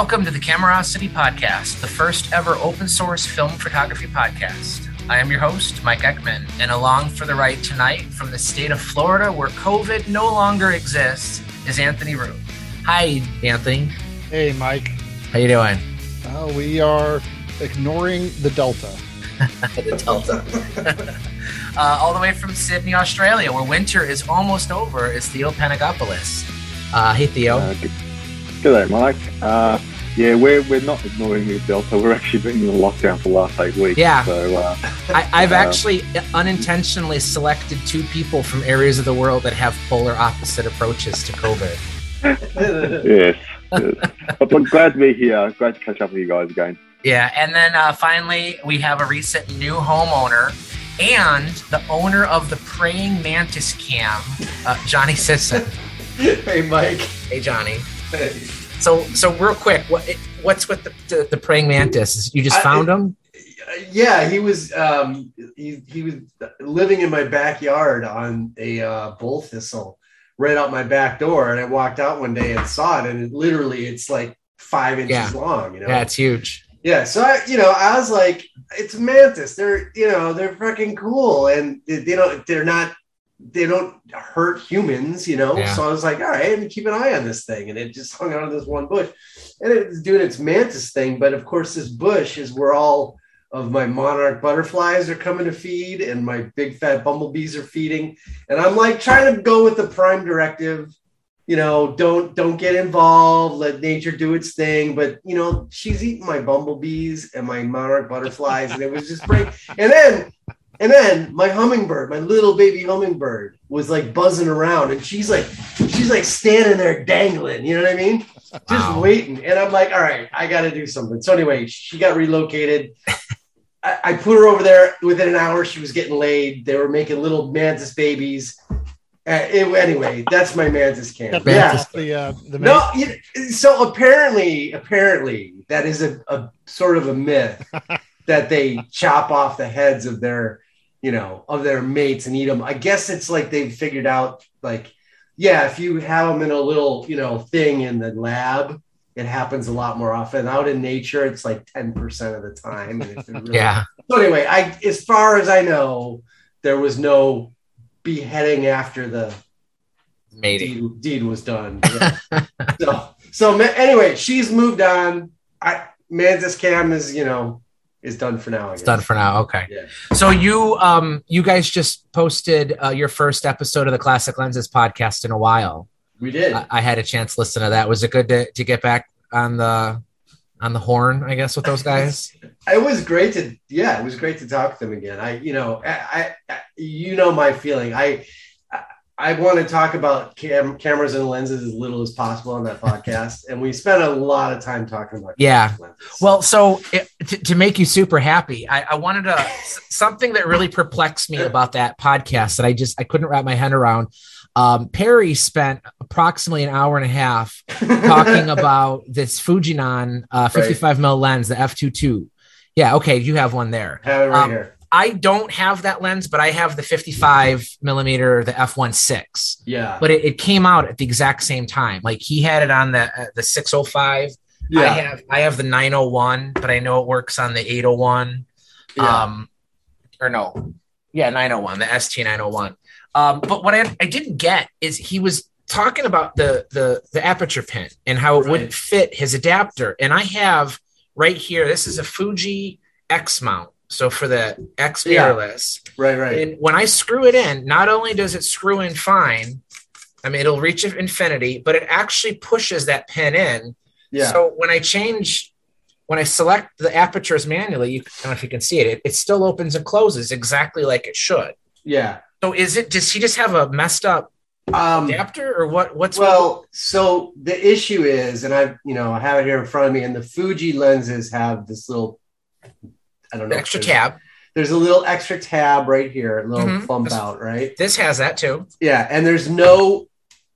Welcome to the Camerosity Podcast, the first ever open source film photography podcast. I am your host, Mike Eckman, and along for the ride tonight from the state of Florida, where COVID no longer exists, is Anthony Rue. Hi, Anthony. Hey, Mike. How you doing? Uh, we are ignoring the Delta. the Delta. uh, all the way from Sydney, Australia, where winter is almost over, is Theo Panagopoulos. Uh, hey, Theo. Uh, good, good day, Mike. Uh, yeah, we're, we're not ignoring the Delta. We're actually being in lockdown for the last eight weeks. Yeah. So uh, I, have actually unintentionally selected two people from areas of the world that have polar opposite approaches to COVID. yes. yes. But, but glad to be here. Glad to catch up with you guys again. Yeah, and then uh, finally, we have a recent new homeowner and the owner of the praying mantis cam, uh, Johnny Sisson. hey, Mike. Hey, Johnny. So, so real quick, what what's with the, the, the praying mantis? You just found I, him? Yeah, he was um, he, he was living in my backyard on a uh, bull thistle right out my back door, and I walked out one day and saw it, and it, literally it's like five inches yeah. long. You know, yeah, huge yeah so i you know i was like it's mantis they're you know they're fucking cool and they, they don't they're not they don't hurt humans you know yeah. so i was like all right and keep an eye on this thing and it just hung out of this one bush and it's doing its mantis thing but of course this bush is where all of my monarch butterflies are coming to feed and my big fat bumblebees are feeding and i'm like trying to go with the prime directive you know, don't don't get involved, let nature do its thing. But you know, she's eating my bumblebees and my monarch butterflies, and it was just great. And then and then my hummingbird, my little baby hummingbird, was like buzzing around, and she's like, she's like standing there dangling. You know what I mean? Just wow. waiting. And I'm like, all right, I got to do something. So anyway, she got relocated. I, I put her over there. Within an hour, she was getting laid. They were making little mantis babies. Uh, it, anyway, that's my mantis camp. The yeah. The, uh, the no, you, so apparently, apparently, that is a, a sort of a myth that they chop off the heads of their, you know, of their mates and eat them. I guess it's like they've figured out, like, yeah, if you have them in a little, you know, thing in the lab, it happens a lot more often. Out in nature, it's like ten percent of the time. Really, yeah. So anyway, I, as far as I know, there was no beheading after the deed, deed, was done. Yeah. so, so anyway, she's moved on. I Mantis Cam is, you know, is done for now. It's done for now. Okay. Yeah. So you, um, you guys just posted uh, your first episode of the Classic Lenses podcast in a while. We did. I, I had a chance to listen to that. Was it good to, to get back on the on the horn, I guess, with those guys. it was great to, yeah, it was great to talk to them again. I, you know, I, I you know, my feeling. I, I want to talk about cam- cameras and lenses as little as possible on that podcast, and we spent a lot of time talking about. Yeah, well, so it, to, to, make you super happy, I, I wanted to something that really perplexed me about that podcast that I just I couldn't wrap my head around. Um, Perry spent approximately an hour and a half talking about this Fujinon uh, 55 right. mil lens, the f22. Yeah, okay, you have one there. Have it right um, here. I don't have that lens, but I have the 55 millimeter, the f1.6. Yeah. But it, it, came out at the exact same time. Like he had it on the uh, the 605. Yeah. I have I have the 901, but I know it works on the 801. Yeah. Um, or no, yeah, 901, the ST 901. Um, but what I, I didn't get is he was talking about the the the aperture pin and how it right. wouldn't fit his adapter. And I have right here, this is a Fuji X mount. So for the X mirrorless, yeah. right, right. And when I screw it in, not only does it screw in fine, I mean it'll reach infinity, but it actually pushes that pin in. Yeah. So when I change, when I select the apertures manually, you, I don't know if you can see it, it, it still opens and closes exactly like it should. Yeah. So is it? Does he just have a messed up um, adapter, or what? What's well? What? So the issue is, and I, you know, I have it here in front of me, and the Fuji lenses have this little, I don't know, extra tab. There's a little extra tab right here, a little mm-hmm. bump out, right? This has that too. Yeah, and there's no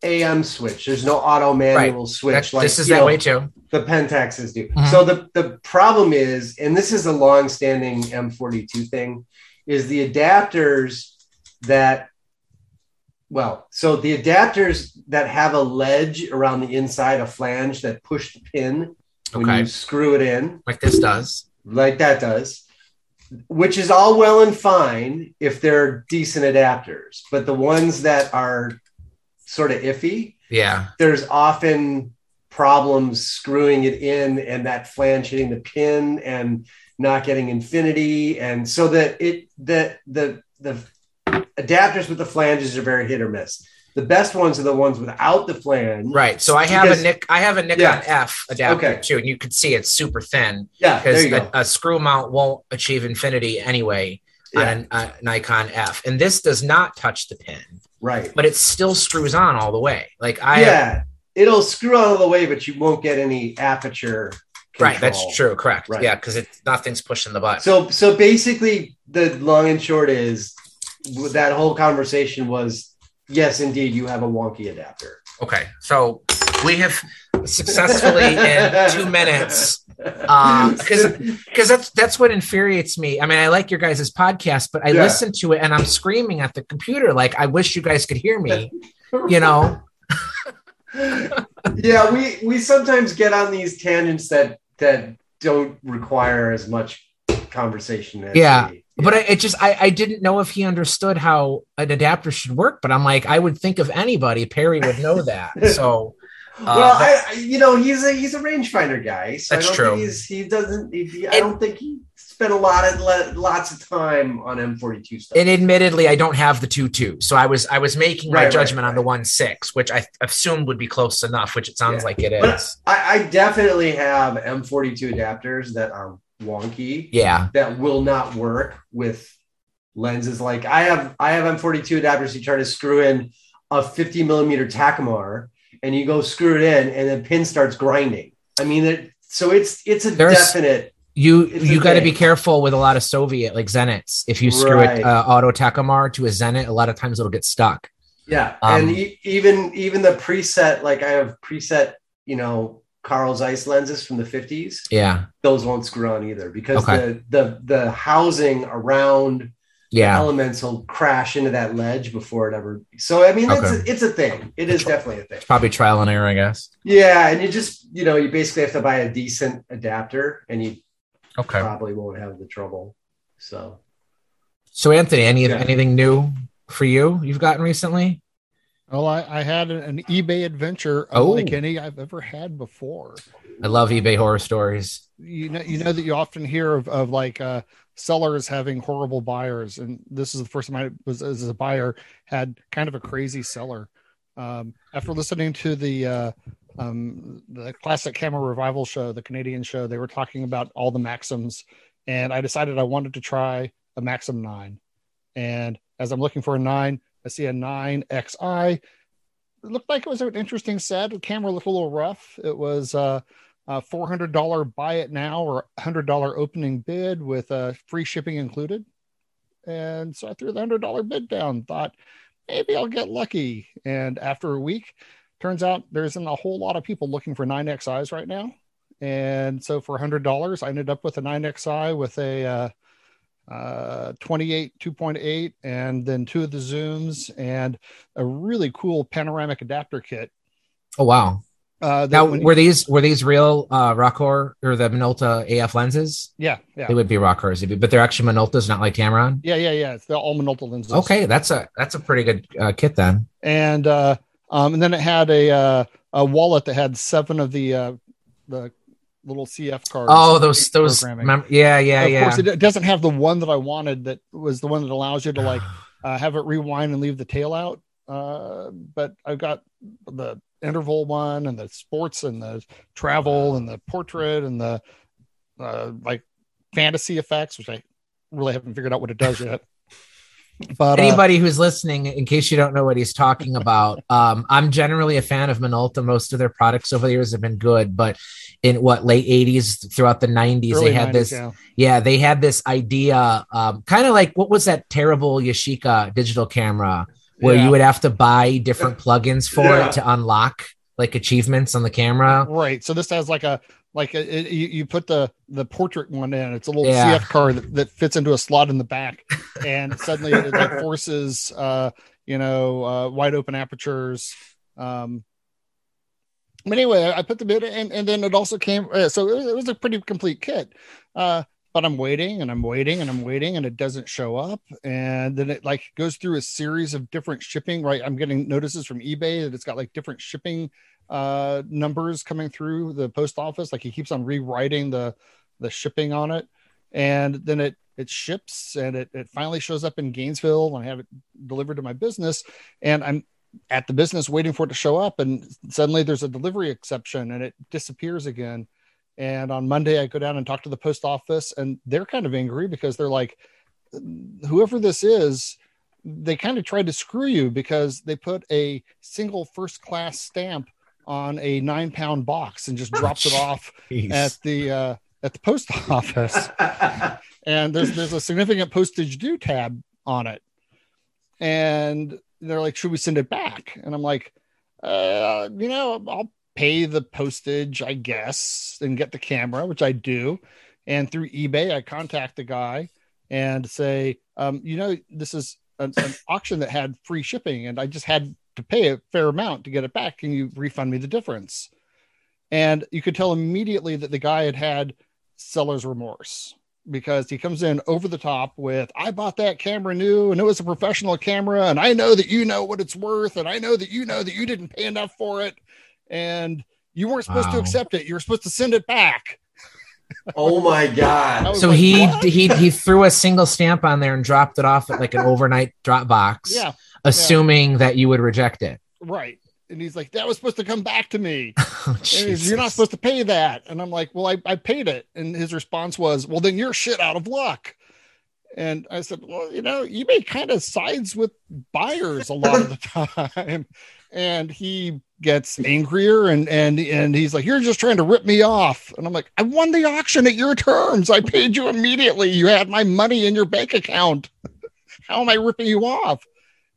AM switch. There's no auto manual right. switch. Like this is that know, way too. The Pentaxes do. Mm-hmm. So the the problem is, and this is a long-standing M42 thing, is the adapters that well, so the adapters that have a ledge around the inside, a flange that push the pin when okay. you screw it in, like this does, like that does, which is all well and fine if they're decent adapters, but the ones that are sort of iffy, yeah, there's often problems screwing it in and that flange hitting the pin and not getting infinity, and so that it that the the adapters with the flanges are very hit or miss. The best ones are the ones without the flange. Right. So I have because, a Nick. I have a Nikon yeah. F adapter okay. too, and you can see it's super thin. Yeah, because a, a, screw mount won't achieve infinity anyway yeah. on a, a Nikon F, and this does not touch the pin. Right. But it still screws on all the way. Like I. Yeah, it'll screw on all the way, but you won't get any aperture. Control. Right, that's true. Correct. Right. Yeah, because it's nothing's pushing the button. So, so basically, the long and short is that whole conversation was yes, indeed, you have a wonky adapter. Okay, so we have successfully in two minutes because uh, because that's that's what infuriates me. I mean, I like your guys' podcast, but I yeah. listen to it and I'm screaming at the computer like, I wish you guys could hear me. You know. yeah, we we sometimes get on these tangents that that don't require as much conversation. As yeah. We, but I, it just I, I didn't know if he understood how an adapter should work. But I'm like, I would think of anybody, Perry would know that. So uh, well, I, you know, he's a he's a rangefinder guy, so that's I don't true. He doesn't. He, I don't think he spent a lot of lots of time on M42 stuff. And admittedly, I don't have the two two, so I was I was making my right, judgment right, on the one six, which I assumed would be close enough, which it sounds yeah. like it is. I, I definitely have M42 adapters that are wonky. Yeah. That will not work with lenses. Like I have I have M42 adapters. You try to screw in a 50 millimeter Takumar and you go screw it in and the pin starts grinding. I mean it, so it's it's a There's, definite you you got to be careful with a lot of Soviet like Zenits. If you screw right. it uh, auto Takumar to a Zenit, a lot of times it'll get stuck. Yeah, um, and e- even even the preset, like I have preset, you know, Carl Zeiss lenses from the 50s. Yeah. Those won't screw on either because okay. the the the housing around yeah. elements will crash into that ledge before it ever. So I mean, okay. it's a, it's a thing. It is definitely a thing. It's probably trial and error, I guess. Yeah, and you just you know you basically have to buy a decent adapter, and you okay probably won't have the trouble. So. So Anthony, any yeah. anything new for you you've gotten recently? Well, I, I had an eBay adventure unlike oh. any I've ever had before. I love eBay horror stories. You know, you know that you often hear of, of like uh, sellers having horrible buyers, and this is the first time I was as a buyer had kind of a crazy seller. Um, after listening to the uh, um, the classic camera revival show, the Canadian show, they were talking about all the Maxxums, and I decided I wanted to try a Maxxum nine. And as I'm looking for a nine, I see a 9XI. It looked like it was an interesting set. The camera looked a little rough. It was uh, a $400 buy it now or $100 opening bid with uh, free shipping included. And so I threw the $100 bid down, thought maybe I'll get lucky. And after a week, turns out there isn't a whole lot of people looking for 9XIs right now. And so for $100, I ended up with a 9XI with a uh, uh, 28 2.8 and then two of the zooms and a really cool panoramic adapter kit oh wow uh, now were these were these real uh Rokkor or the Minolta AF lenses? Yeah, yeah. They would be Rokkors, but they're actually Minoltas, not like Tamron. Yeah, yeah, yeah. It's the all Minolta lenses. Okay, that's a that's a pretty good uh, kit then. And uh, um, and then it had a uh, a wallet that had seven of the uh, the little CF cards. Oh, those those mem- yeah yeah yeah. Of course, it doesn't have the one that I wanted. That was the one that allows you to like uh, have it rewind and leave the tail out. Uh, but I've got the interval one and the sports and the travel and the portrait and the uh, like fantasy effects, which I really haven't figured out what it does yet. But uh, anybody uh, who's listening, in case you don't know what he's talking about, um, I'm generally a fan of Minolta. Most of their products over the years have been good, but in what late 80s throughout the 90s, they had 90s, this, yeah. yeah. they had this idea, um, kind of like what was that terrible Yashica digital camera where yeah. you would have to buy different plugins for yeah. it to unlock like achievements on the camera. Right. So this has like a like a, it, you, you put the the portrait one in. It's a little yeah. CF card that, that, fits into a slot in the back, and suddenly it like forces uh you know uh, wide open apertures. Um, but anyway, I put the bid in, and then it also came. Uh, so it was, it was, a pretty complete kit. Uh, but I'm waiting and I'm waiting and I'm waiting and it doesn't show up. And then it like goes through a series of different shipping, right? I'm getting notices from eBay that it's got like different shipping uh, numbers coming through the post office. Like he keeps on rewriting the, the shipping on it. And then it, it ships and it, it finally shows up in Gainesville and I have it delivered to my business. And I'm at the business waiting for it to show up. And suddenly there's a delivery exception and it disappears again and on Monday, I go down and talk to the post office, and they're kind of angry because they're like, whoever this is, they kind of tried to screw you because they put a single first class stamp on a nine pound box and just drops it off at the uh, at the post office. and there's there's a significant postage due tab on it, and they're like, should we send it back? And I'm like, uh, you know, I'll pay the postage, I guess, and get the camera, which I do. And through eBay, I contact the guy and say, um, you know, this is an, an auction that had free shipping, and I just had to pay a fair amount to get it back. Can you refund me the difference? And you could tell immediately that the guy had had seller's remorse because he comes in over the top with i bought that camera new and it was a professional camera and i know that you know what it's worth and i know that you know that you didn't pay enough for it and you weren't supposed wow. to accept it. You were supposed to send it back. Oh my god! So like, he what? he he threw a single stamp on there and dropped it off at like an overnight drop box. Yeah, assuming yeah. that you would reject it. Right. And he's like, "That was supposed to come back to me. oh, you're not supposed to pay that." And I'm like, "Well, I, I paid it." And his response was, "Well, then you're shit out of luck." And I said, "Well, you know, eBay kind of sides with buyers a lot of the time." and he gets angrier and and and he's like you're just trying to rip me off. And i'm like i won the auction at your terms. I paid you immediately. You had my money in your bank account. How am i ripping you off?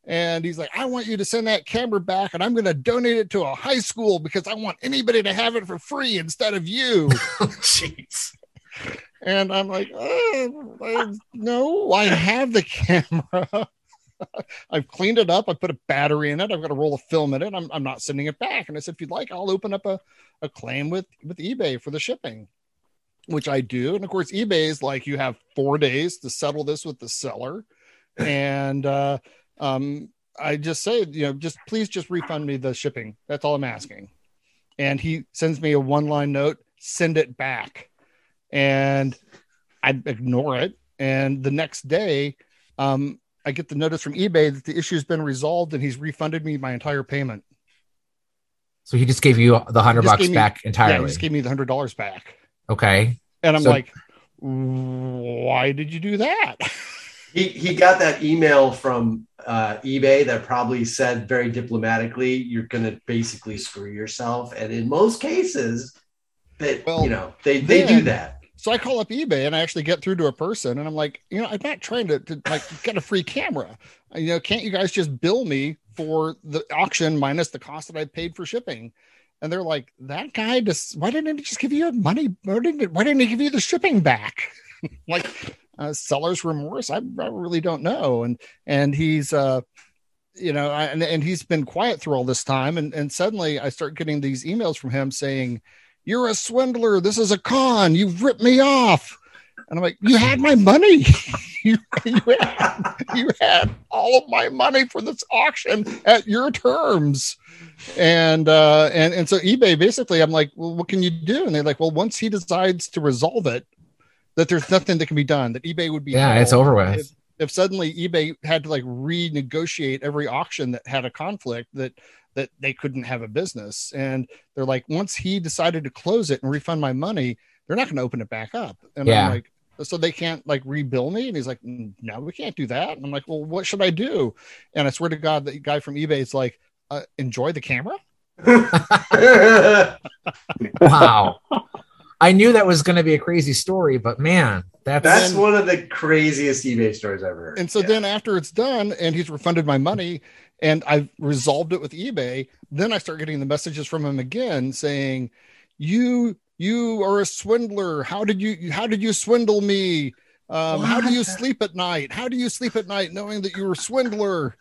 And he's like i want you to send that camera back and i'm going to donate it to a high school because i want anybody to have it for free instead of you. Oh, jeez and i'm like oh, no i have the camera I've cleaned it up. I put a battery in it. I've got a roll of film in it. I'm, I'm not sending it back. And I said, if you'd like, I'll open up a, a claim with, with eBay for the shipping, which I do. And of course, eBay is like, you have four days to settle this with the seller. And, uh, um, I just say, you know, just please just refund me the shipping. That's all I'm asking. And he sends me a one line note, send it back. And I ignore it. And the next day, um, I get the notice from eBay that the issue has been resolved and he's refunded me my entire payment. So he just gave you the hundred bucks me, back entirely. Yeah, he just gave me the hundred dollars back. Okay. And I'm so, like, why did you do that? He he got that email from uh, eBay that probably said very diplomatically, "You're going to basically screw yourself." And in most cases, that well, you know they they then, do that. So I call up eBay and I actually get through to a person and I'm like, you know, I'm not trying to, to like get a free camera. You know, can't you guys just bill me for the auction minus the cost that I paid for shipping? And they're like, that guy just why didn't he just give you money? Why didn't, why didn't he give you the shipping back? like uh, seller's remorse. I, I really don't know. And and he's uh you know, and, and he's been quiet through all this time. And, and suddenly I start getting these emails from him saying, you're a swindler. This is a con. You've ripped me off. And I'm like, you had my money. you, you, had, you had all of my money for this auction at your terms. And uh, and and so eBay basically, I'm like, well, what can you do? And they're like, well, once he decides to resolve it, that there's nothing that can be done. That eBay would be yeah, it's over with. If, if suddenly eBay had to like renegotiate every auction that had a conflict, that that they couldn't have a business. And they're like, once he decided to close it and refund my money, they're not going to open it back up. And yeah. I'm like, so they can't like rebill me. And he's like, no, we can't do that. And I'm like, well, what should I do? And I swear to God, the guy from eBay is like, uh, enjoy the camera. wow. I knew that was going to be a crazy story, but man, that's that's one of the craziest eBay stories I've ever heard. And so yeah. then after it's done and he's refunded my money and I've resolved it with eBay, then I start getting the messages from him again saying, "You you are a swindler. How did you how did you swindle me? Um, how do you sleep at night? How do you sleep at night knowing that you're a swindler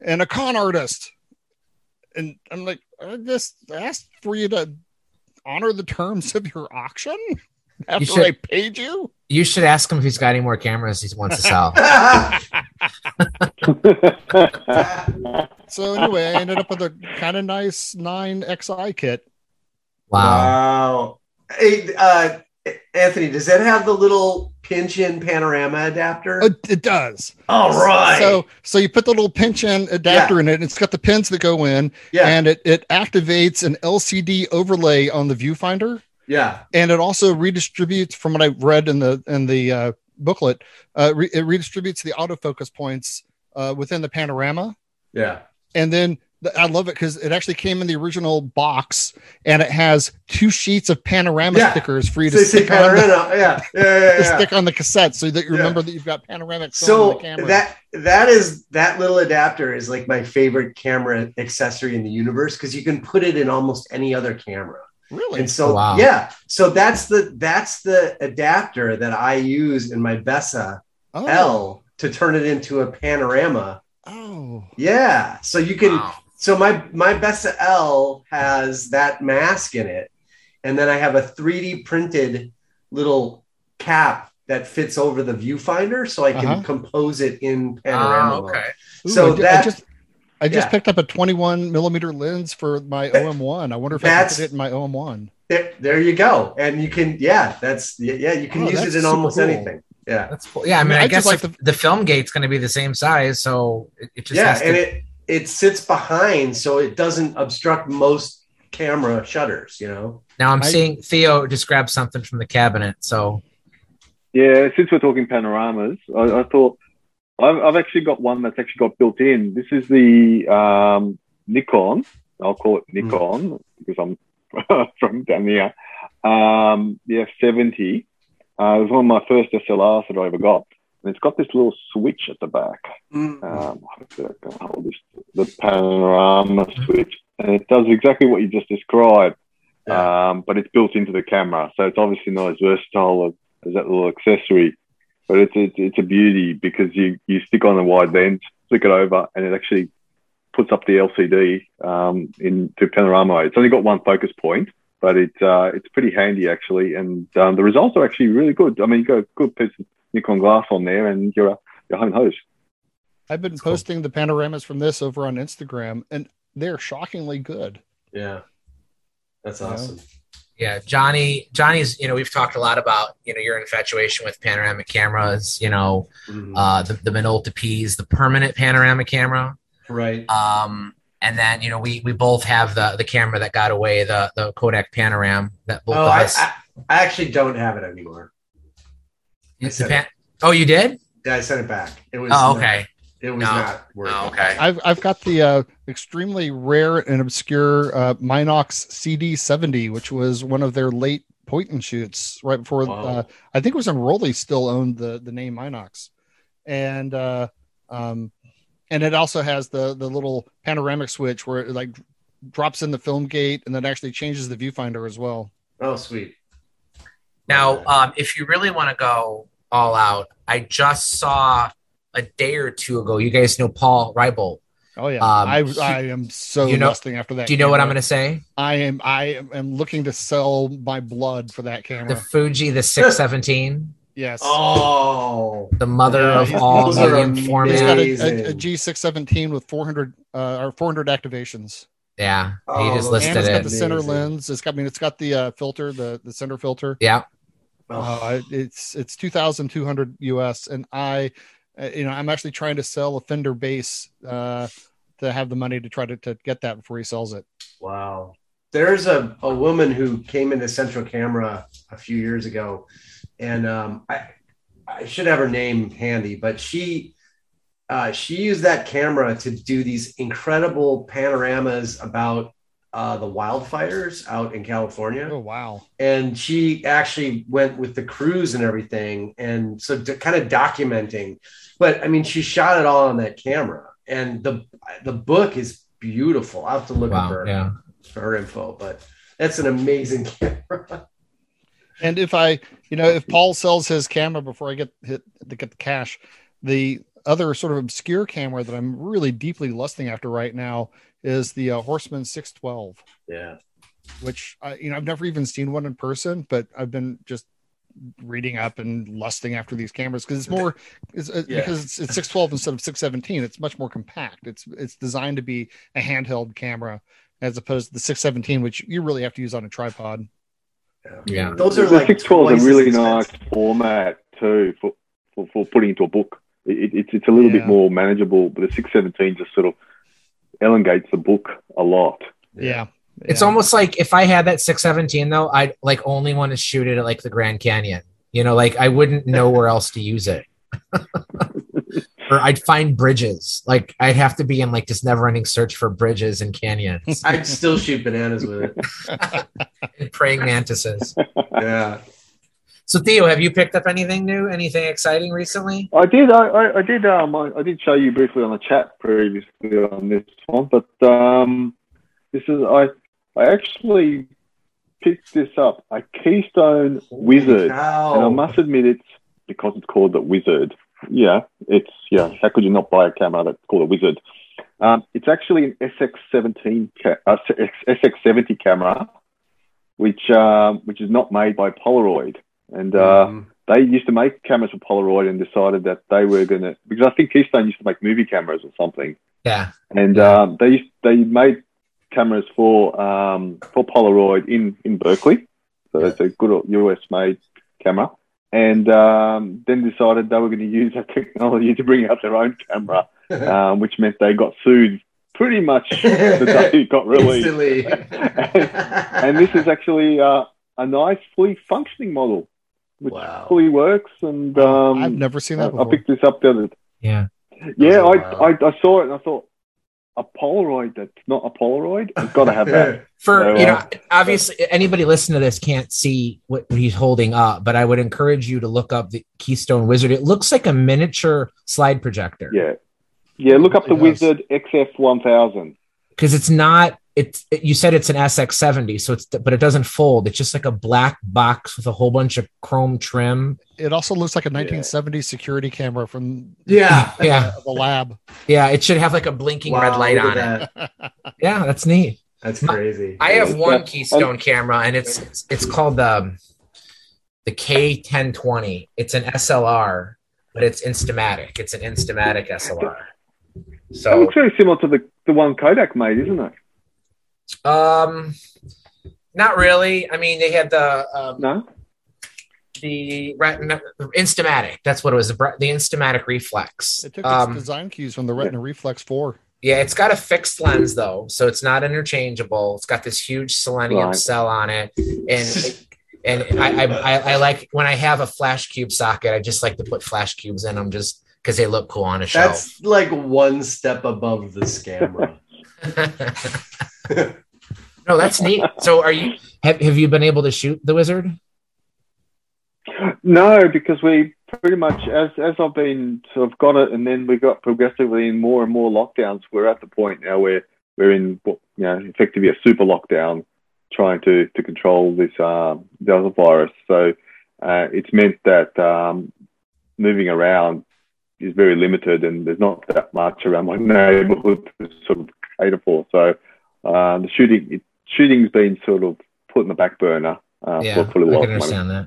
and a con artist?" and I'm like, I just asked for you to honor the terms of your auction after should, I paid you. You should ask him if he's got any more cameras he wants to sell. so anyway, I ended up with a kind of nice nine XI kit. Wow. Wow. Hey, uh, Anthony, does that have the little pinch in panorama adapter? It, it does. All right. So so you put the little pinch in adapter yeah. in it, and it's got the pins that go in, yeah. and it, it activates an LCD overlay on the viewfinder. Yeah. And it also redistributes from what I read in the in the uh, booklet, uh, re- it redistributes the autofocus points uh, within the panorama. Yeah. And then I love it because it actually came in the original box and it has two sheets of panorama yeah. stickers for you to so stick on the, yeah. Yeah, yeah, yeah, stick on the cassette so that you remember that you've got panoramic so that that is that little adapter is like my favorite camera accessory in the universe because you can put it in almost any other camera. Really? And so wow. yeah, so that's the that's the adapter that I use in my Bessa oh. L to turn it into a panorama. Oh. Yeah. So you can wow. So my my Bessa L has that mask in it, and then I have a 3D printed little cap that fits over the viewfinder, so I can uh-huh. compose it in panorama. Oh, okay. Ooh, so I, that. I just, I just yeah. picked up a 21 millimeter lens for my OM1. I wonder if that's, I can fit it in my OM1. There, there you go, and you can, yeah, that's yeah, you can oh, use it in almost cool. anything. Yeah, that's cool. Yeah, I mean, I, mean, I, I guess like the, the, film gate's going to be the same size, so it, it just yeah, and it it sits behind so it doesn't obstruct most camera shutters you know now i'm I, seeing theo just grab something from the cabinet so yeah since we're talking panoramas i, I thought I've, I've, actually got one that's actually got built in this is the um, nikon i'll call it nikon mm. because i'm from down here um, the f70 uh, it was one of my first slrs that i ever got and it's got this little switch at the back. Mm. Um, the panorama switch, and it does exactly what you just described. Yeah. Um, but it's built into the camera, so it's obviously not as versatile as, as that little accessory. But it's, it's it's a beauty because you you stick on a wide lens, flick it over, and it actually puts up the LCD um, into panorama. It's only got one focus point, but it's uh, it's pretty handy actually, and um, the results are actually really good. I mean, you got a good piece of Nikon glass on there, and you're you're home hose. I've been That's posting cool. the panoramas from this over on Instagram, and they're shockingly good. Yeah, that's awesome. Yeah, Johnny. Johnny's. You know, we've talked a lot about you know your infatuation with panoramic cameras. You know, mm-hmm. uh, the the Minolta P's, the permanent panoramic camera. Right. Um, and then you know we we both have the the camera that got away, the the Kodak Panoram that both oh, I, I, I actually don't have it anymore. Pan- oh, you did? Yeah, I sent it back. It was. Oh, okay. Not, it was no. not working. Oh, okay. I've I've got the uh, extremely rare and obscure uh, Minox CD70, which was one of their late point and shoots right before. Wow. Uh, I think it was when Rollei still owned the the name Minox, and uh, um, and it also has the the little panoramic switch where it like drops in the film gate and then actually changes the viewfinder as well. Oh, sweet. Now, um, if you really want to go all out. I just saw a day or two ago. You guys know Paul Reibold. Oh yeah, um, I I am so you know, lusting after that. Do you know what I'm going to say? I am I am looking to sell my blood for that camera. The Fuji, the 617. yes. Oh, the mother yeah, of all medium format. It's got a, a, a G617 with 400 uh, or 400 activations. Yeah, oh, he just listed and it's it. got the center lens. It's got I mean it's got the uh, filter, the the center filter. Yeah. Uh, it's it's two thousand two hundred US, and I, uh, you know, I'm actually trying to sell a Fender bass uh, to have the money to try to, to get that before he sells it. Wow, there's a a woman who came into Central Camera a few years ago, and um, I I should have her name handy, but she uh, she used that camera to do these incredible panoramas about uh, the wildfires out in California. Oh wow! And she actually went with the crews and everything, and so to kind of documenting. But I mean, she shot it all on that camera, and the the book is beautiful. I have to look wow, her yeah. for her info, but that's an amazing camera. And if I, you know, if Paul sells his camera before I get hit to get the cash, the other sort of obscure camera that I'm really deeply lusting after right now is the uh, Horseman 612. Yeah. Which I, you know, I've never even seen one in person, but I've been just reading up and lusting after these cameras because it's more it's, uh, yeah. because it's, it's 612 instead of 617 it's much more compact. It's it's designed to be a handheld camera as opposed to the 617 which you really have to use on a tripod. Yeah, yeah. those are the like 612 is a really nice format too for, for, for putting into a book. It, it's it's a little yeah. bit more manageable but the 617 just sort of elongates the book a lot. Yeah it's almost like if I had that 617 though, I'd like only want to shoot it at like the Grand Canyon. You know, like I wouldn't know where else to use it. or I'd find bridges. Like I'd have to be in like this never-ending search for bridges and canyons. I'd still shoot bananas with it. and praying mantises. Yeah. So Theo, have you picked up anything new? Anything exciting recently? I did. I, I, I did. Um, I, I, did show you briefly on the chat previously on this one, but um, this is I I actually picked this up, a Keystone Wizard. Cow. And I must admit it's because it's called the Wizard. Yeah, it's, yeah, how could you not buy a camera that's called a Wizard? Um, it's actually an SX17, ca- uh, SX70 camera, which, uh, which is not made by Polaroid. And uh, mm. they used to make cameras for Polaroid and decided that they were going to, because I think Keystone used to make movie cameras or something. Yeah. And um, they used, they made cameras for um, for Polaroid in in Berkeley. So yeah. it's a good US made camera. And um, then decided they were going to use that technology to bring out their own camera, um, which meant they got sued pretty much the day it got released. and, and, this is actually uh, a nice, fully functioning model, which wow. fully works. And um, I've never seen that. Before. I picked this up the other. Yeah. Yeah, I, I, I saw it and I thought, a Polaroid that's not a Polaroid. I've got to have that. For so, you know, uh, obviously, anybody listening to this can't see what he's holding up, but I would encourage you to look up the Keystone Wizard. It looks like a miniature slide projector. Yeah, yeah. Look up the Wizard XF one thousand because it's not it's it, you said it's an SX70, so it's but it doesn't fold. It's just like a black box with a whole bunch of chrome trim. It also looks like a 1970 yeah. security camera from yeah yeah the lab. Yeah, it should have like a blinking wow, red light on it. yeah, that's neat. That's crazy. I have one Keystone um, camera, and it's it's called um, the the K1020. It's an SLR, but it's Instamatic. It's an Instamatic SLR. So it looks very similar to the the one Kodak made, isn't it? Um, not really. I mean, they had the um, no the retina Instamatic. That's what it was. The, the Instamatic reflex. It took um, design cues from the Retina yeah. Reflex Four. Yeah, it's got a fixed lens though, so it's not interchangeable. It's got this huge selenium right. cell on it, and and I, I, I like when I have a flash cube socket. I just like to put flash cubes in them just because they look cool on a shelf. That's like one step above this camera. no, that's neat. So, are you have, have you been able to shoot the wizard? No, because we pretty much as as I've been sort of got it, and then we got progressively in more and more lockdowns. We're at the point now where we're in you know effectively a super lockdown, trying to to control this uh, Delta virus. So uh, it's meant that um, moving around is very limited, and there's not that much around my neighbourhood to sort of cater for. So uh, the shooting it, shooting's been sort of put in the back burner uh, yeah, for, for a little I can understand that.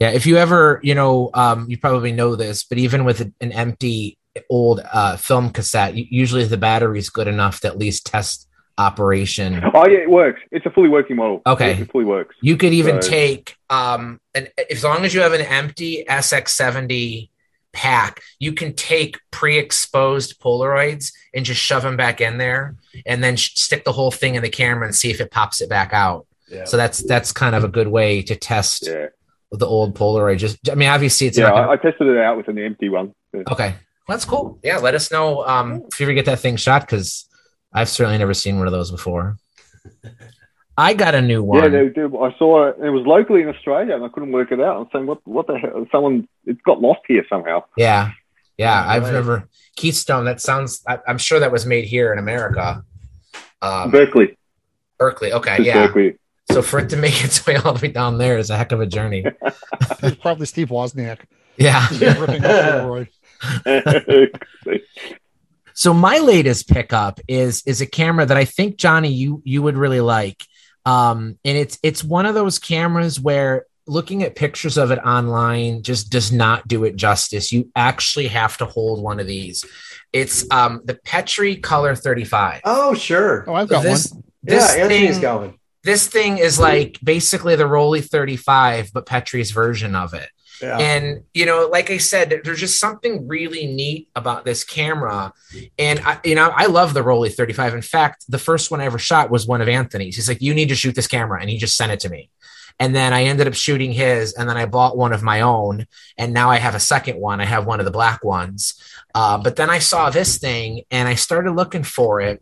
Yeah, if you ever, you know, um, you probably know this, but even with an empty old uh, film cassette, usually the battery's good enough to at least test operation. Oh yeah, it works. It's a fully working model. Okay, it fully works. You could even so. take um, and as long as you have an empty SX70 pack, you can take pre-exposed Polaroids and just shove them back in there, and then sh- stick the whole thing in the camera and see if it pops it back out. Yeah. So that's that's kind of a good way to test yeah. the old Polaroid. Just I mean, obviously it's yeah. Gonna... I, tested it out with an empty one. Yeah. Okay, well, that's cool. Yeah, let us know um, if you ever get that thing shot because I've certainly never seen one of those before. I got a new one. Yeah, they, they, I saw it. It was locally in Australia, and I couldn't work it out. I'm saying, what, what the hell? Someone, it got lost here somehow. Yeah, yeah. I've right. never Keystone. That sounds. I, am sure that was made here in America. Um, Berkeley. Berkeley. Okay, yeah. Berkeley. So for it to make its way all the way down there is a heck of a journey. it's probably Steve Wozniak. Yeah. ripping up So my latest pickup is is a camera that I think Johnny you you would really like. Um, and it's it's one of those cameras where looking at pictures of it online just does not do it justice. You actually have to hold one of these. It's um the Petri Color 35. Oh, sure. Oh, I've got this, one. This yeah, Anthony's thing, got one. This thing is like basically the Rollei 35, but Petri's version of it. Yeah. And you know, like I said, there's just something really neat about this camera. And I, you know, I love the Rollei 35. In fact, the first one I ever shot was one of Anthony's. He's like, "You need to shoot this camera," and he just sent it to me. And then I ended up shooting his, and then I bought one of my own, and now I have a second one. I have one of the black ones. Uh, but then I saw this thing, and I started looking for it,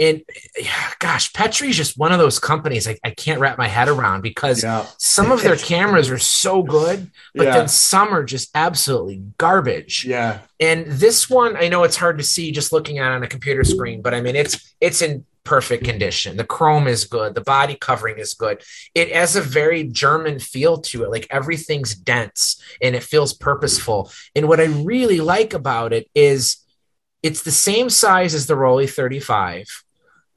and gosh, Petri's just one of those companies I, I can't wrap my head around because Yeah. some of their cameras are so good, but Yeah. then some are just absolutely garbage. Yeah. And this one, I know it's hard to see just looking at it on a computer screen, but I mean it's it's in perfect condition. The chrome is good, the body covering is good. It has a very German feel to it, like everything's dense and it feels purposeful. And what I really like about it is it's the same size as the Rollei 35.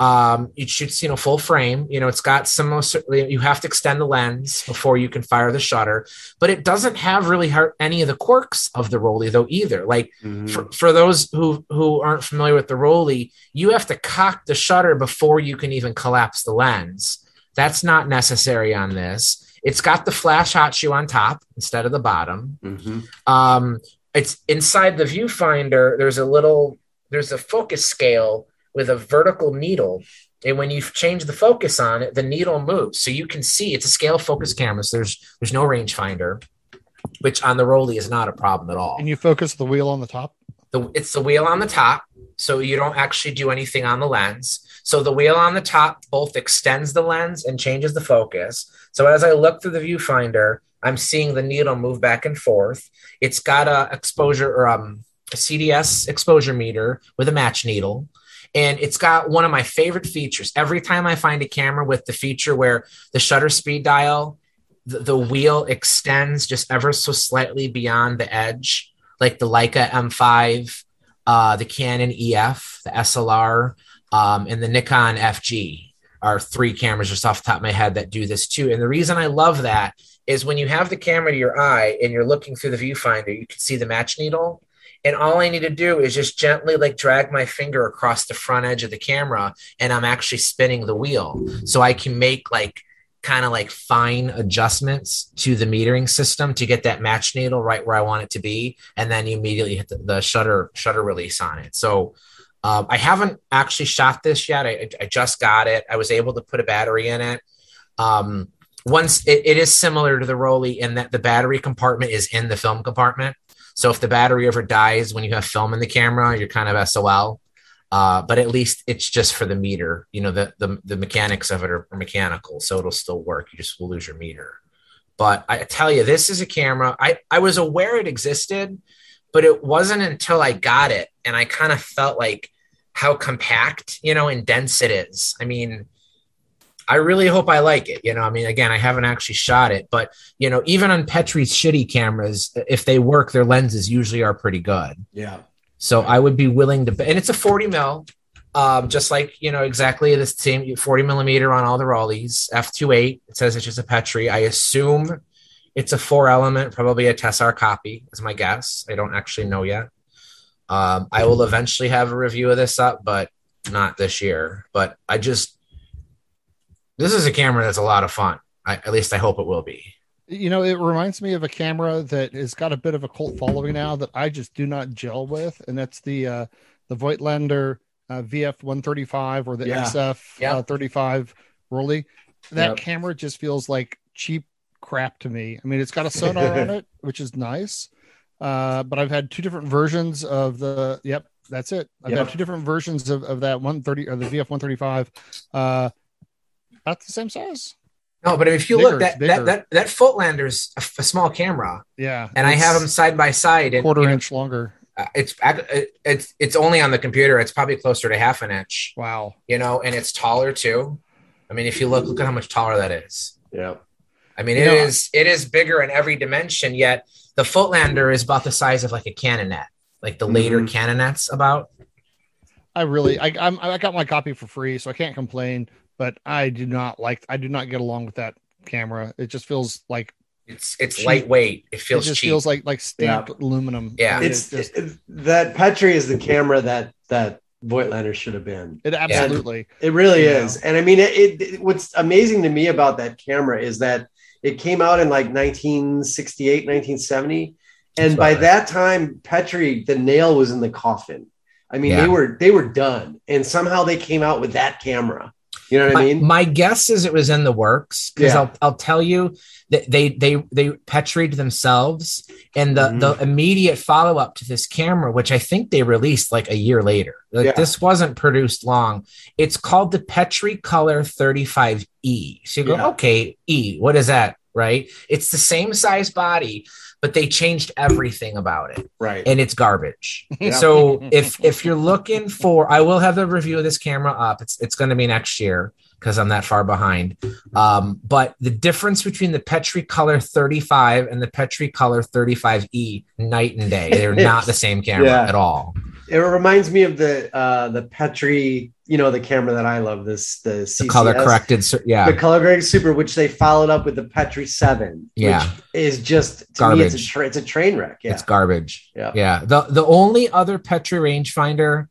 Um, it shoots, you know, full frame. You know, it's got some. You have to extend the lens before you can fire the shutter, but it doesn't have really hard, any of the quirks of the Rollei though either. Like Mhm. for, for those who who aren't familiar with the Rollei, you have to cock the shutter before you can even collapse the lens. That's not necessary on this. It's got the flash hot shoe on top instead of the bottom. Mhm. Um, it's inside the viewfinder. There's a little, there's a focus scale with a vertical needle. And when you change the focus on it, the needle moves. So you can see it's a scale focus camera. So there's, there's no rangefinder, which on the Rollei is not a problem at all. And you focus the wheel on the top. The, it's the wheel on the top. So you don't actually do anything on the lens. So the wheel on the top both extends the lens and changes the focus. So as I look through the viewfinder, I'm seeing the needle move back and forth. It's got a exposure or um, a CDS exposure meter with a match needle. And it's got one of my favorite features. Every time I find a camera with the feature where the shutter speed dial, the, the wheel extends just ever so slightly beyond the edge, like the Leica M5, uh, the Canon EF, the SLR, um, and the Nikon FG are three cameras just off the top of my head that do this too. And the reason I love that is when you have the camera to your eye and you're looking through the viewfinder, you can see the match needle. And all I need to do is just gently like drag my finger across the front edge of the camera and I'm actually spinning the wheel. So I can make like kind of like fine adjustments to the metering system to get that match needle right where I want it to be. And then you immediately hit the, the shutter shutter release on it. So um, I haven't actually shot this yet. I, I just got it. I was able to put a battery in it. Um, once it, it is similar to the Rollei in that the battery compartment is in the film compartment. So if the battery ever dies when you have film in the camera, you're kind of SOL. Uh, but at least it's just for the meter. You know, the the, the mechanics of it are, are mechanical, so it'll still work. You just will lose your meter. But I tell you, this is a camera. I, I was aware it existed, but it wasn't until I got it and I kind of felt like how compact, you know, and dense it is. I mean, I really hope I like it. You know, I mean, again, I haven't actually shot it, but you know, even on Petri's shitty cameras, if they work, their lenses usually are pretty good. Yeah. So I would be willing to, and it's a 40 mil, um, just like, you know, exactly the same 40 millimeter on all the Rolleis, F28. It says it's just a Petri. I assume it's a four element, probably a Tessar copy is my guess. I don't actually know yet. Um, I will eventually have a review of this up, but not this year. But I just, this is a camera that's a lot of fun. I, at least I hope it will be. You know, it reminds me of a camera that has got a bit of a cult following now that I just do not gel with, and that's the uh, the Voigtlander uh, VF 135 or the Yeah. XF Yeah. uh, 35 Rollei. That Yep. camera just feels like cheap crap to me. I mean, it's got a Sonnar on it, which is nice. Uh, but I've had two different versions of the. Yep, that's it. I've Yep. had two different versions of, of that 130 or the VF 135. About the same size. No, but if you Bigger, look, that, it's bigger. that that that Voigtlander's a, f- a small camera, Yeah, and I have them side by side, and quarter you know, inch longer. uh, it's it's it's only on the computer. It's probably closer to half an inch, Wow. you know, and it's taller too. I mean, if you look, look at how much taller that is. Yeah. I mean, You it know- is it is bigger in every dimension. Yet the Footlander is about the size of like a Canonet, like the later Mhm. Canonets about. I really, I, I'm, I got my copy for free, so I can't complain. But I do not like, I do not get along with that camera. It just feels like it's it's cheap. lightweight. It feels it just cheap. feels like like stamped yeah. aluminum. Yeah, it's, it's just, it, that Petri is the camera that that Voigtlander should have been. It absolutely, it really yeah. is. And I mean, it, it, What's amazing to me about that camera is that it came out in like 1968, 1970, and by that time, Petri, the nail was in the coffin. I mean, yeah. they were they were done, and somehow they came out with that camera. You know what my, I mean? My guess is it was in the works because yeah. I'll I'll tell you that they they they petried themselves, and the mm-hmm. the immediate follow up to this camera, which I think they released like a year later. Like yeah. this wasn't produced long. It's called the Petri Color 35E. So you go, yeah. okay, E, what is that? Right? It's the same size body, but they changed everything about it. Right. And it's garbage. Yeah. So if if you're looking for I will have the review of this camera up. It's it's going to be next year because I'm that far behind. Um, but the difference between the Petri Color 35 and the Petri Color 35E night and day. They're not the same camera yeah. at all. It reminds me of the uh, the Petri you know the camera that I love this the, CCS, the color corrected yeah. The color corrected super which they followed up with the Petri Seven yeah. is just garbage me, it's, a tra- it's a train wreck yeah. It's garbage. Yeah. Yeah. The the only other Petri rangefinder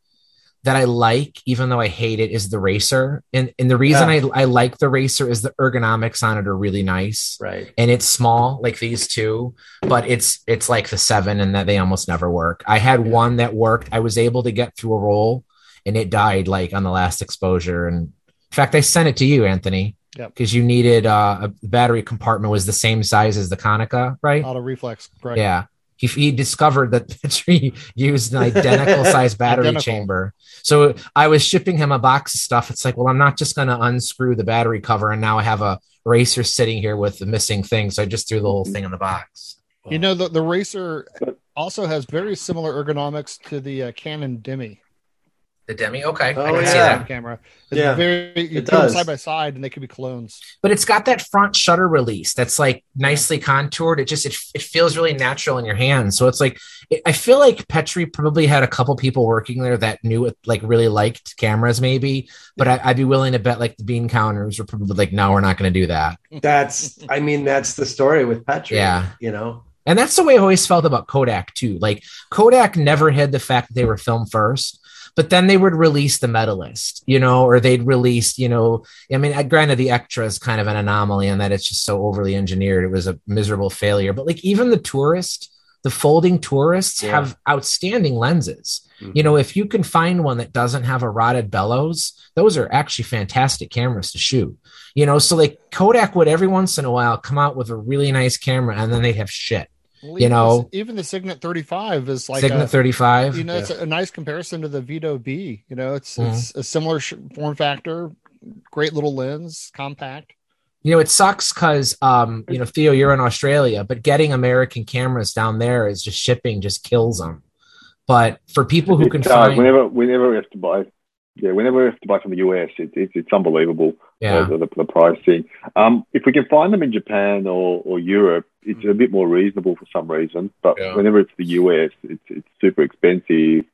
that I like even though I hate it is the racer. And and the reason yeah. I I like the racer is the ergonomics on it are really nice. Right. And it's small like these two but it's it's like the seven and that they almost never work. I had yeah. one that worked. I was able to get through a roll and it died like on the last exposure. And in fact, I sent it to you, Anthony, because yep. you needed uh, a battery compartment was the same size as the Konica, right? Auto reflex, correct? Yeah. He, he discovered that the tree used an identical size battery identical. chamber. So I was shipping him a box of stuff. It's like, well, I'm not just going to unscrew the battery cover and now I have a racer sitting here with the missing thing. So I just threw the whole thing in the box. You know, the, the racer also has very similar ergonomics to the uh, Canon Demi. The Demi, okay, oh, I can yeah. see that camera. It's yeah, very you it put does. them side by side, and they could be clones. But it's got that front shutter release that's like nicely contoured. It just it, it feels really natural in your hands. So it's like it, I feel like Petri probably had a couple people working there that knew it, like really liked cameras, maybe. But I, would be willing to bet like the bean counters were probably like, no, we're not going to do that. That's, I mean, that's the story with Petri. Yeah, you know. And that's the way I always felt about Kodak too. Like Kodak never hid the fact that they were film first but then they would release the medalist, you know, or they'd release, you know, I mean, granted, the Ektra is kind of an anomaly in that it's just so overly engineered. It was a miserable failure, but like even the tourist, the folding tourists yeah. have outstanding lenses. Mm-hmm. You know, if you can find one that doesn't have a rotted bellows, those are actually fantastic cameras to shoot. You know, so like Kodak would every once in a while come out with a really nice camera and then they'd have shit. Well, you know, even the Signet 35 is like Signet a, 35. You know, yeah. it's a, nice comparison to the Vito B. You know, it's mm-hmm. it's a similar form factor, great little lens, compact. You know, it sucks because um, you know, Theo, you're in Australia, but getting American cameras down there is just shipping just kills them. But for people who can find, whenever whenever we never have to buy, yeah, whenever we have to buy from the US, it, it it's unbelievable. Yeah, the, the, the pricing. Um, if we can find them in Japan or or Europe it's a bit more reasonable for some reason. But yeah. whenever it's the US, it's it's super expensive.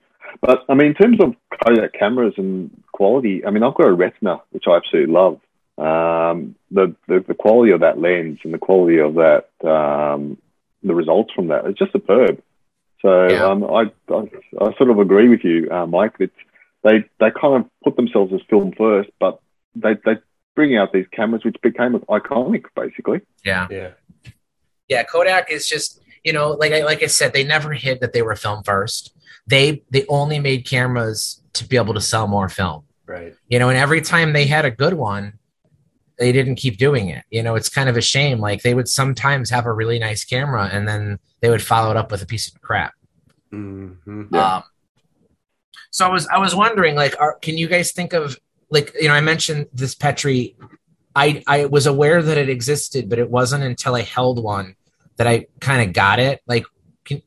But I mean, in terms of Kodak cameras and quality, I mean, I've got a Retina, which I absolutely love. Um, the, the, the quality of that lens and the quality of that, um, the results from that is just superb. So yeah. um, I, I, I sort of agree with you, uh, Mike. That they they kind of put themselves as film first, but they they bring out these cameras which became iconic, basically. Yeah, yeah yeah, Kodak is just you know like I, like I said, they never hid that they were film first. They they only made cameras to be able to sell more film. Right. You know, and every time they had a good one, they didn't keep doing it. You know, it's kind of a shame. Like they would sometimes have a really nice camera and then they would follow it up with a piece of crap. Mm-hmm. Yeah. Um, so I was I was wondering, like, are, can you guys think of like you know I mentioned this Petri. I I was aware that it existed, but it wasn't until I held one that I kind of got it. Like, can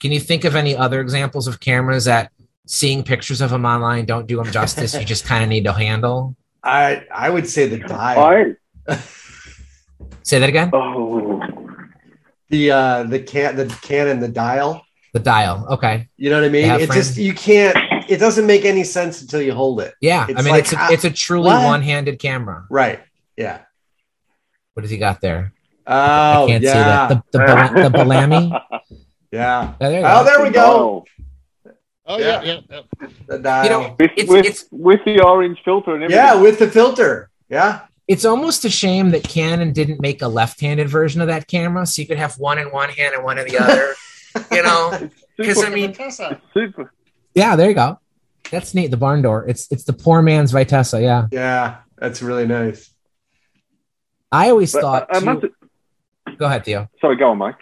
can you think of any other examples of cameras that seeing pictures of them online don't do them justice? you just kind of need to handle. I I would say the dial. say that again. Oh, the uh the can the Canon the dial. The dial. Okay. You know what I mean? It's just you can't it doesn't make any sense until you hold it. Yeah, It's I mean like, it's a, ah, it's a truly what? one-handed camera. Right. Yeah. What has he got there? Oh, I can't yeah. see that. The the, Bala- the Balami. Yeah. Yeah, there Oh, there we go. Oh Yeah. yeah, yeah. yeah. The dial. You know, With, It's- with, it's- with the orange filter and everything. yeah, with the filter. Yeah. It's almost a shame that Canon didn't make a left-handed version of that camera, so you could have one in one hand and one in the other. you know, because I mean, super. Yeah, there you go. That's neat. The barn door. It's it's the poor man's Vitessa. Yeah, Yeah. That's really nice. I always But thought. I, I too- must, go ahead, Theo. sorry, go on, Mike.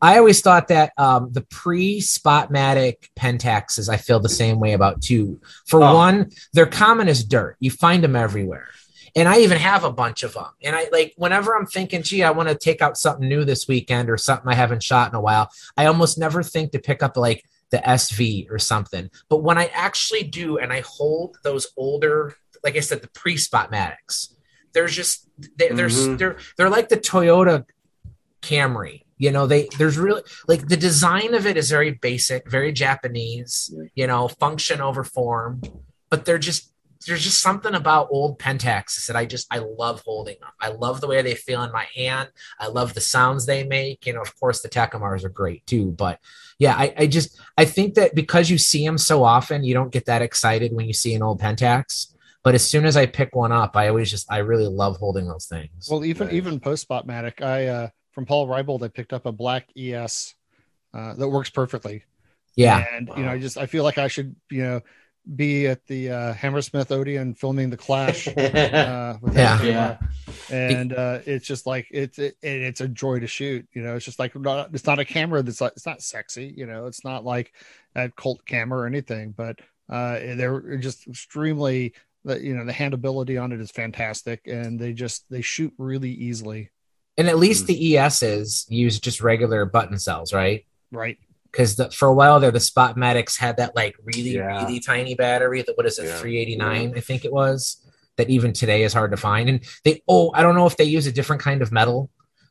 I always thought that um, the pre-Spotmatic Pentaxes, I feel the same way about too. For Oh. one, they're common as dirt. You find them everywhere. And I even have a bunch of them. And I like whenever I'm thinking, gee, I want to take out something new this weekend or something I haven't shot in a while, I almost never think to pick up like the SV or something. But when I actually do and I hold those older, like I said, the pre-Spotmatics, there's just they, there's Mhm. they're they're like the Toyota Camry. You know, they there's really like the design of it is very basic, very Japanese. You know, function over form, but they're just there's just something about old Pentaxes that I just I love holding them. I love the way they feel in my hand. I love the sounds they make. You know, of course the Takumars are great too, but yeah, I, I just I think that because you see them so often, you don't get that excited when you see an old Pentax. But as soon as I pick one up, I always just I really love holding those things. Well, even Nice. even post Spotmatic, I uh, from Paul Reibold, I picked up a black ES uh, that works perfectly. yeah, and you know, I just I feel like I should you know be at the uh, Hammersmith Odeon filming the Clash. Uh, with Yeah. that and uh, it's just like it's it, it's a joy to shoot. You know, it's just like not, it's not a camera that's like it's not sexy. You know, it's not like a cult camera or anything, but uh, they're just extremely. The, you know the handability on it is fantastic, and they just they shoot really easily. and at least the ESs use just regular button cells, right? Right. Because for a while there, the Spotmatics had that like really, Yeah. really tiny battery. That what is it, Yeah. 389, I think it was. That even today is hard to find. And they, oh, I don't know if they use a different kind of metal,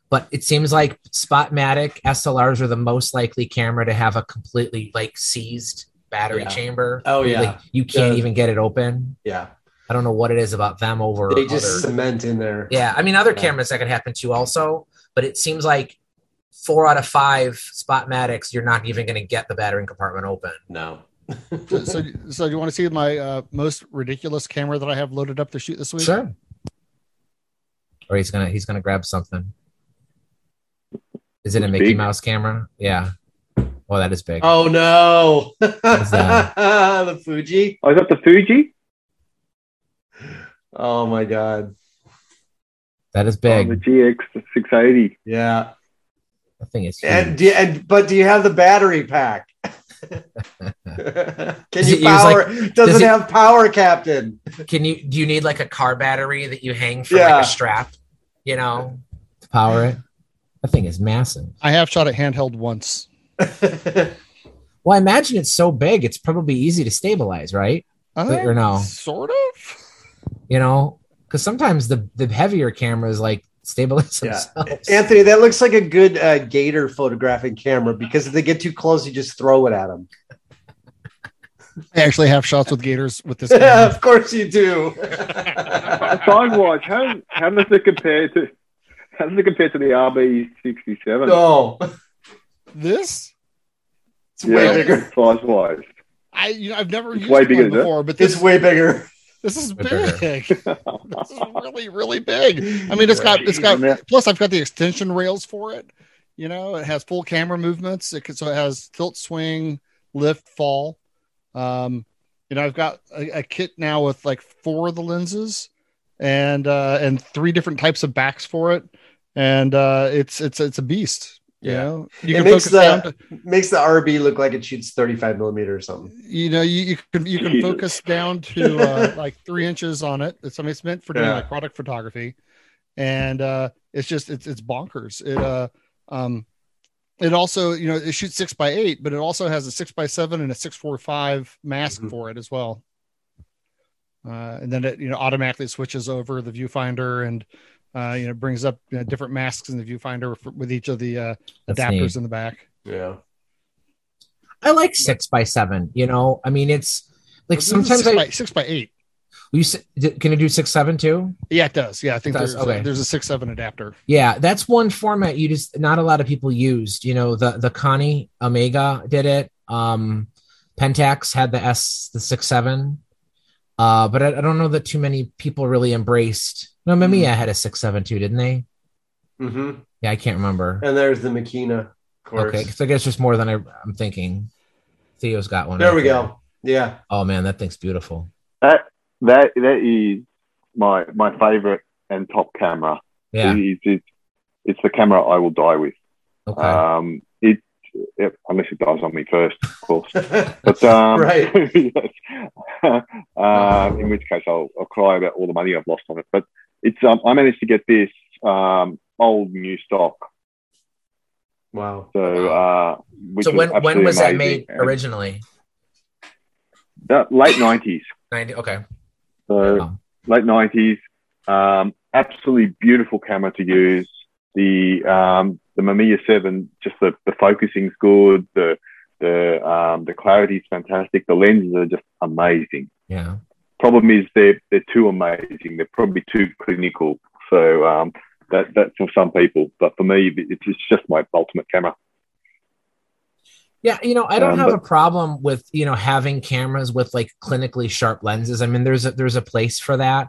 but it seems like Spotmatic SLRs are the most likely camera to have a completely like seized battery Yeah. chamber. Oh, yeah. like you can't even get it open. yeah. I don't know what it is about them over. They just other- cement in there. yeah, I mean, other cameras that could happen too, also. But it seems like four out of five spot Spotmatics, you're not even going to get the battering compartment open. No. So, so, so do you want to see my uh, most ridiculous camera that I have loaded up to shoot this week? Sure. Or he's gonna he's gonna grab something. Is it a Mickey big. Mouse camera? Yeah. Well, that is big. Oh no. What's the Fuji. Oh, is that the Fuji? Oh my god. that is Oh, the. GX 680. Yeah. That thing is huge. And, do you, and but do you have the battery pack? Can Does you it power? like- does, does it it- have power, Captain? Can you do you need like a car battery that you hang from Yeah. like a strap? You know, to power it. That thing is massive. I have shot it handheld once. Well, I imagine it's so big, it's probably easy to stabilize, right? Uh, Or no? Sort of. You know, because sometimes the the heavier cameras like stabilize Yeah. Anthony, that looks like a good uh, gator photographing camera because if they get too close, you just throw it at them. I actually have shots with gators with this. yeah, of course you do. Size wise, how, how does it compare to how does it compare to the RB67? no, this it's way bigger. Size wise. I you know I've never It's used way one bigger, isn't before, but this It's way bigger. This is big. this is really really big. I mean, it's got it's got plus I've got the extension rails for it. You know, it has full camera movements. It can, so it has tilt, swing, lift, fall. Um, you know, I've got a, a kit now with like four of the lenses and uh and three different types of backs for it, and uh it's it's it's a beast. You Yeah. know, you It can makes focus down the- to, Makes the RB look like it shoots 35 millimeter or something. you know you, you can you can Jesus. focus down to uh, like three inches on it. It's I mean it's meant for doing Yeah. like product photography, and uh, it's just it's it's bonkers. It uh um it also you know it shoots six by eight, but it also has a six by seven and a six four five mask Mhm. for it as well. Uh, and then it you know automatically switches over the viewfinder and uh, you know brings up you know, different masks in the viewfinder for, with each of the uh, adapters neat. in the back. Yeah. I like six by seven. You know, I mean, it's Like sometimes six I by, six by eight. you can it do six seven too? Yeah, it does. Yeah, I think there's okay. a, there's a six seven adapter. Yeah, that's one format you just not a lot of people used. You know, the the Koni Omega did it. Um Pentax had the S the six seven. Uh, but I, I don't know that too many people really embraced. No, Mamiya had a six seven too, didn't they? Mm-hmm. Yeah, I can't remember. And there's the Makina, of course. Okay, so I guess just more than I, I'm thinking. Theo's got one. There right we go. Yeah. Oh man, that thing's beautiful. That that that is my my favorite and top camera. Yeah. It's, it's, it's the camera I will die with. Okay. Um, it, it unless it dies on me first, of course. But um, Right. yes. um, in which case I'll, I'll cry about all the money I've lost on it. But it's um, I managed to get this um, old new stock. wow. So uh, which so when when absolutely was that made originally? Uh, late nineties. Ninety. Okay. So Wow. late nineties. Um, absolutely beautiful camera to use. The um, the Mamiya Seven, just the, the focusing's good. The the um, the clarity's fantastic. The lenses are just amazing. Yeah. Problem is they're they're too amazing. They're probably too clinical. So um, that that's for some people, but for me, it's, it's just my ultimate camera. Yeah, you know, I don't Um, have but- a problem with you know having cameras with like clinically sharp lenses. I mean, there's a there's a place for that,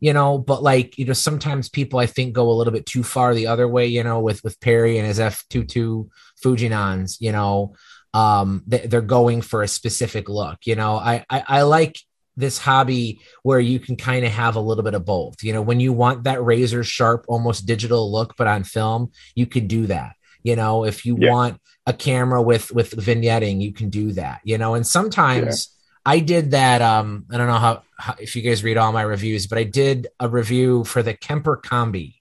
you know. But like you know, sometimes people I think go a little bit too far the other way. You know, with with Perry and his f 22 Fujinons, you know, um, they, they're going for a specific look. You know, I I, I like this hobby where you can kind of have a little bit of both. You know, when you want that razor sharp, almost digital look, but on film, you can do that. You know, if you Yeah. want a camera with with vignetting, you can do that. You know, and sometimes I did that. Um, I don't know how, how if you guys read all my reviews, but I did a review for the Kemper Kombi.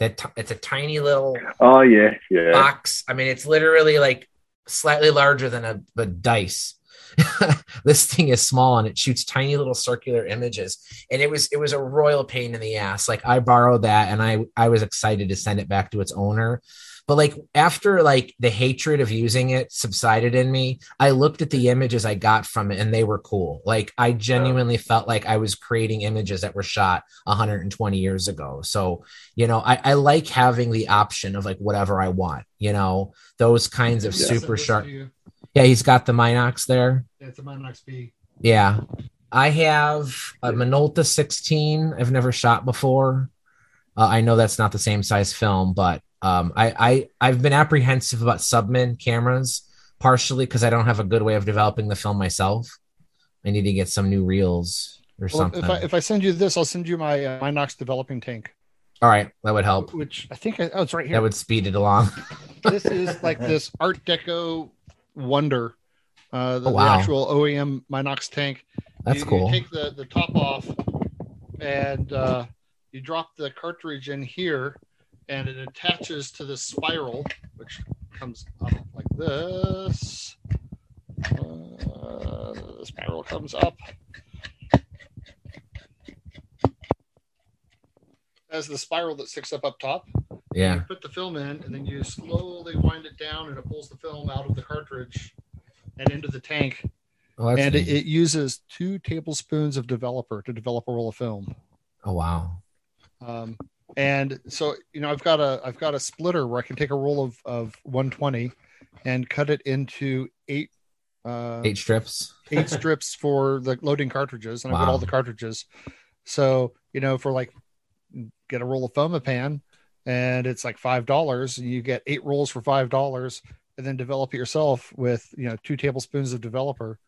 That t- it's a tiny little Oh yeah, yeah. box. I mean, it's literally like slightly larger than a, a dice. this thing is small and it shoots tiny little circular images. And it was it was a royal pain in the ass. Like I borrowed that and I I was excited to send it back to its owner. But like after like the hatred of using it subsided in me, I looked at the images I got from it and they were cool. Like I genuinely felt like I was creating images that were shot 120 years ago. So you know I, I like having the option of like whatever i want you know those kinds of Yeah. super sharp yeah he's got the minox there Yeah, it's a Minox B. yeah i have a minolta 16 i've never shot before uh, i know that's not the same size film but um, I, I i've been apprehensive about submin cameras partially because i don't have a good way of developing the film myself i need to get some new reels or Well, something if I if I send you this, I'll send you my uh, Minox developing tank, all right that would help which I think I, oh, it's right here. that would speed it along this is like this Art Deco wonder. Uh, the, Oh, wow. the actual OEM Minox tank. that's you, cool You take the, the top off and uh, you drop the cartridge in here and it attaches to the spiral, which comes up like this. Uh, the spiral comes up. As the spiral that sticks up up top, yeah you put the film in, and then you slowly wind it down, and it pulls the film out of the cartridge and into the tank. oh, and it, it uses two tablespoons of developer to develop a roll of film. oh wow Um, and so you know, I've got a I've got a splitter where I can take a roll of of 120 and cut it into eight uh, eight strips eight strips for the loading cartridges, and I've got all the cartridges. So you know, for like get a roll of Fomapan, and it's like five dollars, and you get eight rolls for five dollars, and then develop it yourself with you know two tablespoons of developer.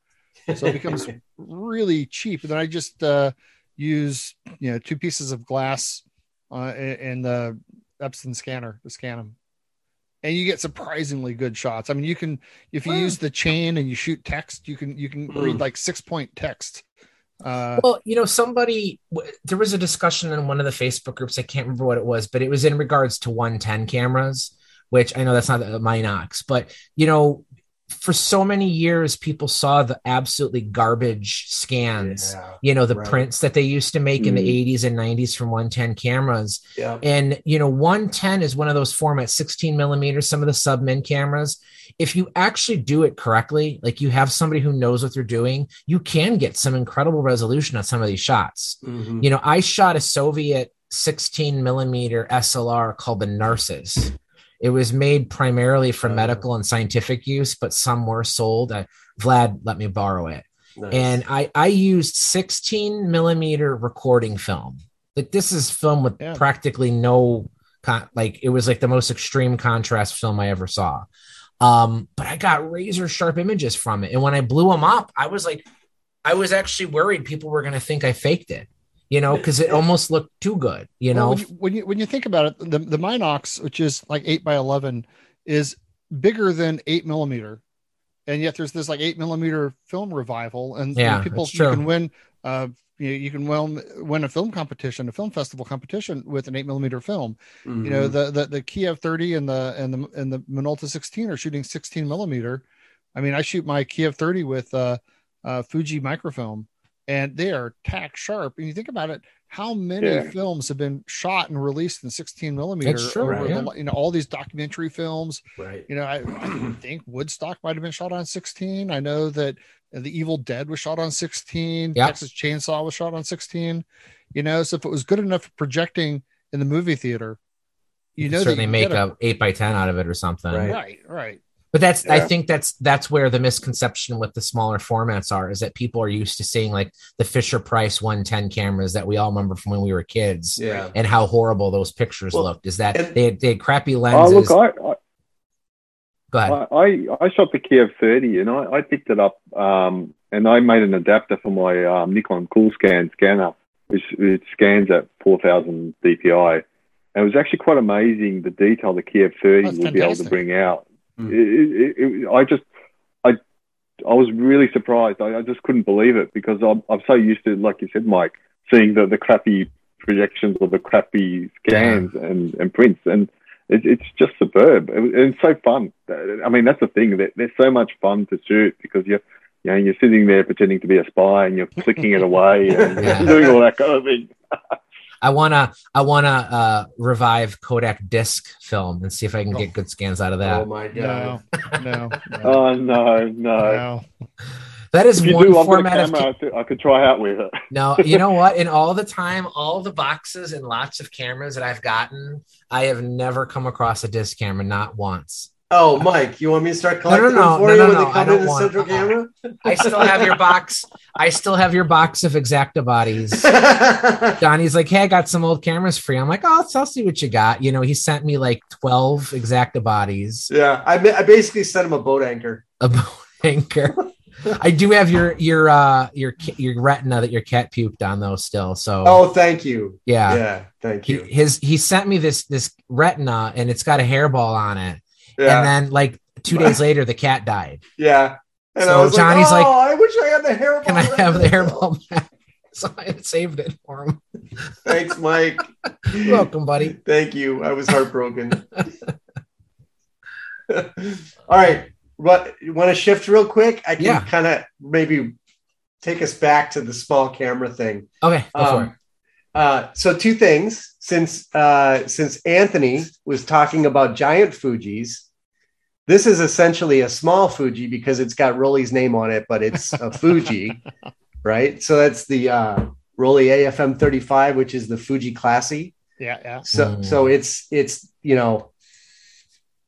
So it becomes really cheap. And then I just uh, use you know two pieces of glass uh, in the Epson scanner to scan them. And you get surprisingly good shots. I mean, you can if you use the chain and you shoot text, you can you can read like six point text. Uh, Well, you know, somebody there was a discussion in one of the Facebook groups. I can't remember what it was, but it was in regards to 110 cameras, which I know that's not a Minox, but you know, for so many years people saw the absolutely garbage scans Yeah, you know the right. prints that they used to make in the Mm. 80s and 90s from 110 cameras Yeah. and you know 110 is one of those formats 16 millimeters some of the sub min cameras if you actually do it correctly like you have somebody who knows what they're doing you can get some incredible resolution on some of these shots Mhm. you know i shot a soviet 16 millimeter slr called the narcissus it was made primarily for medical and scientific use but some were sold uh, vlad let me borrow it Nice. and I I used 16 millimeter recording film. Like this is film with Yeah. practically no con- like it was like the most extreme contrast film I ever saw. Um, but I got razor sharp images from it, and when I blew them up, I was like, I was actually worried people were going to think I faked it, you know, because it almost looked too good, you Well, know. when you, when you when you think about it, the the Minox, which is like eight by eleven, is bigger than eight millimeter, and yet there's this like eight millimeter film revival, and you Yeah, people you can win. Uh, you, you can win win a film competition, a film festival competition with an eight millimeter film. You know Mhm. the the the Kiev 30 and the and the and the Minolta 16 are shooting 16 millimeter. I mean, I shoot my Kiev 30 with uh, uh, Fuji microfilm, and they are tack sharp. And you think about it, how many Yeah. films have been shot and released in 16 millimeter? That's true, over yeah. the, you know all these documentary films. right. You know, I, I think Woodstock might have been shot on 16. I know that The Evil Dead was shot on 16. Yeah. Texas Chainsaw was shot on 16. You know, so if it was good enough for projecting in the movie theater, you, You know, could that certainly you make get a eight by ten out of it or something. Right. right, right. But that's I think that's that's where the misconception with the smaller formats are is that people are used to seeing like the Fisher Price 110 cameras that we all remember from when we were kids Yeah. and how horrible those pictures Well, looked. Is that they had, they had crappy Oh, lenses? look, I, I, Go ahead. I, I, I shot the Kiev 30 and I, I picked it up um, and I made an adapter for my um, Nikon Cool Scan scanner, which it scans at 4000 DPI. And it was actually quite amazing the detail the Kiev 30 That's would be able to bring out. Mm. It, it, it, I just, I, I was really surprised. I, I just couldn't believe it because I'm, I'm so used to, like you said, Mike, seeing the, the crappy projections or the crappy scans and, and prints. And it, it's just superb. It, it's so fun. I mean, that's the thing. They're, they're so much fun to shoot because you're, you know, you're sitting there pretending to be a spy and you're clicking it away and doing all that kind of thing. I wanna I wanna uh, revive Kodak disc film and see if I can get good scans out of that. Oh my god. No, no, no. Oh no, no! no. that is If one do one for the format of camera, I could, I could try out with it. No, you know what? In all the time, all the boxes and lots of cameras that I've gotten, I have never come across a disc camera, not once. Oh, Mike, you want me to start No, no, collecting no, them for no, you no, when no, they come in the central uh-uh. camera? I still have your box. I still have your box of Exakta bodies. Donnie's like, hey, I got some old cameras free. I'm like, oh, I'll, I'll see what you got. You know, he sent me like 12 Exakta bodies, yeah, I, I basically sent him a boat anchor. a boat anchor. I do have your your uh your your retina that your cat puked on though still. So Oh, thank you. yeah. Yeah, thank He, you. his he sent me this this retina and it's got a hairball on it. Yeah, And then like two days later the cat died. yeah. And So I was Johnny's like, like, oh, I wish I had the hairball. Can I have the hairball back? So I saved it for him. Thanks, Mike. Welcome, buddy. Thank you. I was heartbroken. All right. What you want to shift real quick? I can Yeah. kind of maybe take us back to the small camera thing. Okay, go for it. Um, uh, so two things since uh, since Anthony was talking about giant Fuji's, this is essentially a small Fuji because it's got Rollei's name on it, but it's a Fuji, right? So that's the uh, Rollei AFM 35, which is the Fuji Klasse. Yeah, yeah. So Mm. so it's it's you know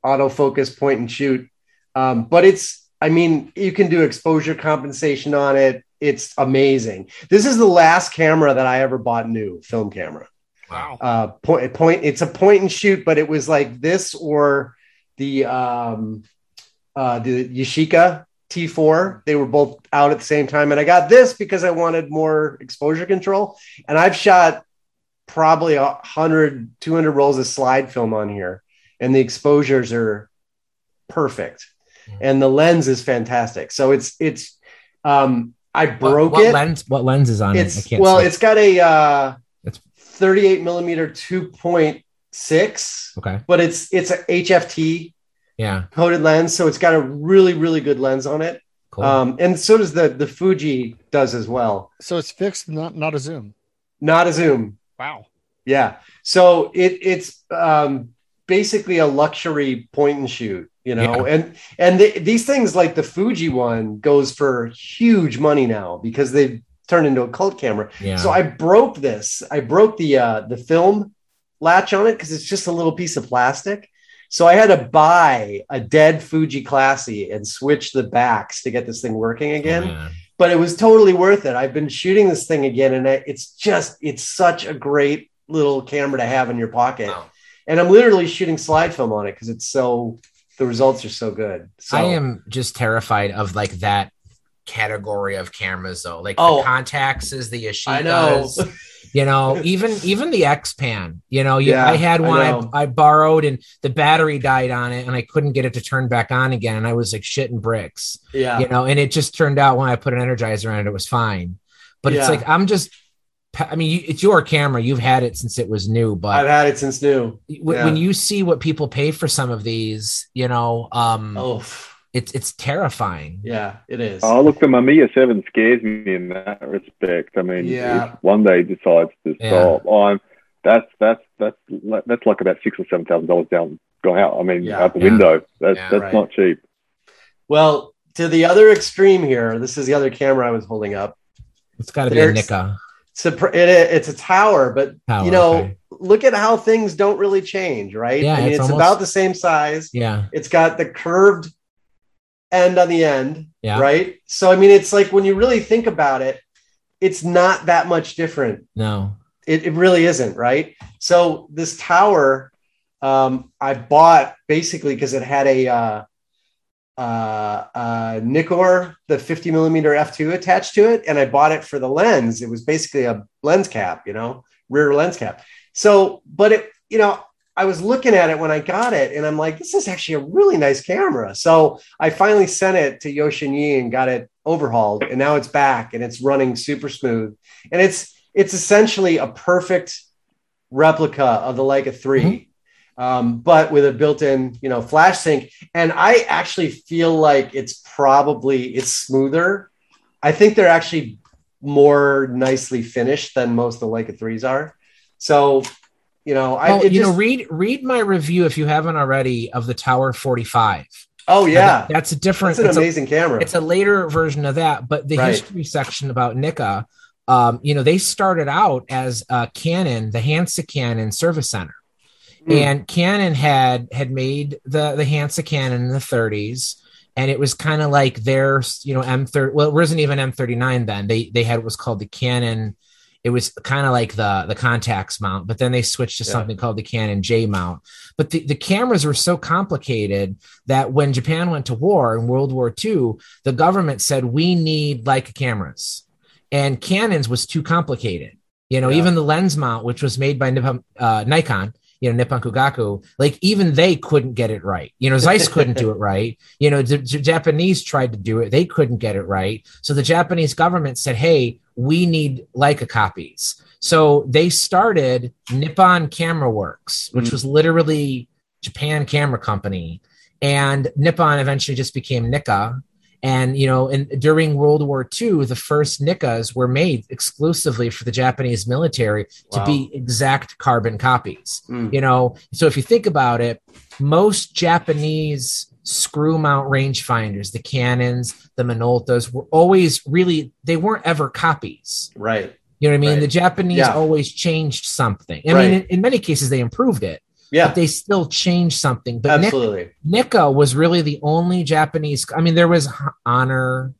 autofocus point and shoot, um, but it's I mean you can do exposure compensation on it. It's amazing. This is the last camera that I ever bought new, film camera. Wow. Uh, point point. It's a point and shoot, but it was like this or the um, uh, the Yashica T4. They were both out at the same time, and I got this because I wanted more exposure control. And I've shot probably a 100 200 rolls of slide film on here and the exposures are perfect and the lens is fantastic so it's it's um i broke what, what it lens what lens is on it? I it's can't well see. it's got a uh It's- 38 millimeter 2.6 okay. but it's it's a hft Yeah. Coated lens. So it's got a really, really good lens on it. Cool. Um, and so does the the Fuji does as well. So it's fixed, not not a zoom. Not a zoom. Wow. Yeah. So it it's um, basically a luxury point and shoot, you know, yeah. and and the, these things like the Fuji one goes for huge money now because they've turned into a cult camera. Yeah. So I broke this. I broke the uh, the film latch on it because it's just a little piece of plastic. So I had to buy a dead Fuji Klasse and switch the backs to get this thing working again. Oh, but it was totally worth it. I've been shooting this thing again, and it's just it's such a great little camera to have in your pocket. Wow. And I'm literally shooting slide film on it because it's so the results are so good. So, I am just terrified of like that category of cameras though. Like oh, the Contax is the know. you know even even the X-Pan you know you, yeah, i had one I, I, I, borrowed and the battery died on it and i couldn't get it to turn back on again and i was like shitting bricks yeah you know and it just turned out when i put an energizer on it it was fine but yeah. it's like i'm just I mean, it's your camera. You've had it since it was new, but I've had it since new. When, yeah. when you see what people pay for some of these, you know, um, oh it's it's terrifying. Yeah, it is. Oh, look, the Mamiya Seven scares me in that respect. I mean, yeah. if one day decides to stop, yeah. I'm that's that's that's that's like about six or seven thousand dollars down going out. I mean, yeah. out the yeah. window. That's that's right. not cheap. Well, to the other extreme here, this is the other camera I was holding up. It's got to be a Nikon. It's a, it, it's a tower, but tower, you know, okay. look at how things don't really change, right? Yeah, I mean, it's, it's almost, about the same size. Yeah, it's got the curved end on the end. Yeah. Right. So, I mean, it's like when you really think about it, it's not that much different. No, it, it really isn't. Right. So, this tower um, I bought basically because it had a, uh, uh, uh, Nikkor, the 50 millimeter f2 attached to it. And I bought it for the lens. It was basically a lens cap, you know, rear lens cap. So, but it, you know, I was looking at it when I got it, and I'm like, this is actually a really nice camera. So I finally sent it to Youxin and got it overhauled, and now it's back and it's running super smooth. And it's it's essentially a perfect replica of the Leica 3, mm-hmm. um, but with a built-in, you know, flash sync. And I actually feel like it's probably it's smoother. I think they're actually more nicely finished than most of the Leica 3s are. So you know, I well, you just, know read read my review if you haven't already of the Tower 45. Oh yeah, that, that's a different. That's an amazing a, camera. It's a later version of that, but the right. history section about Nikka, um, you know, they started out as uh, Canon, the Hansa Canon Service Center, mm. and Canon had had made the the Hansa Canon in the 30s, and it was kind of like their you know M30. Well, it wasn't even M39 then. They they had what was called the Canon it was kind of like the the Contax mount but then they switched to yeah. something called the canon j mount but the, the cameras were so complicated that when japan went to war in world war ii the government said we need Leica cameras and canons was too complicated you know yeah. even the lens mount which was made by uh, nikon you know Nippon Kogaku, like even they couldn't get it right. You know, Zeiss couldn't do it right. You know, the, the Japanese tried to do it, they couldn't get it right. So the Japanese government said, "Hey, we need Leica copies." So they started Nippon Camera Works, which mm-hmm. was literally Japan Camera Company, and Nippon eventually just became Nikka, and you know, and during World War II, the first Nikkas were made exclusively for the Japanese military wow. to be exact carbon copies. Mm. You know, so if you think about it, most Japanese screw mount rangefinders, the Canons, the Minoltas, were always really they weren't ever copies. Right. You know what I mean? Right. The Japanese yeah. always changed something. I right. mean, in, in many cases, they improved it yeah. But they still changed something. But Absolutely. Nikka was really the only Japanese. I mean, there was Honor.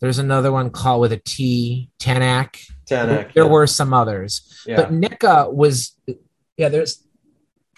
There's another one called with a T, Tanack. Tanack. There yeah. were some others. Yeah. But Nikka was, yeah, there's,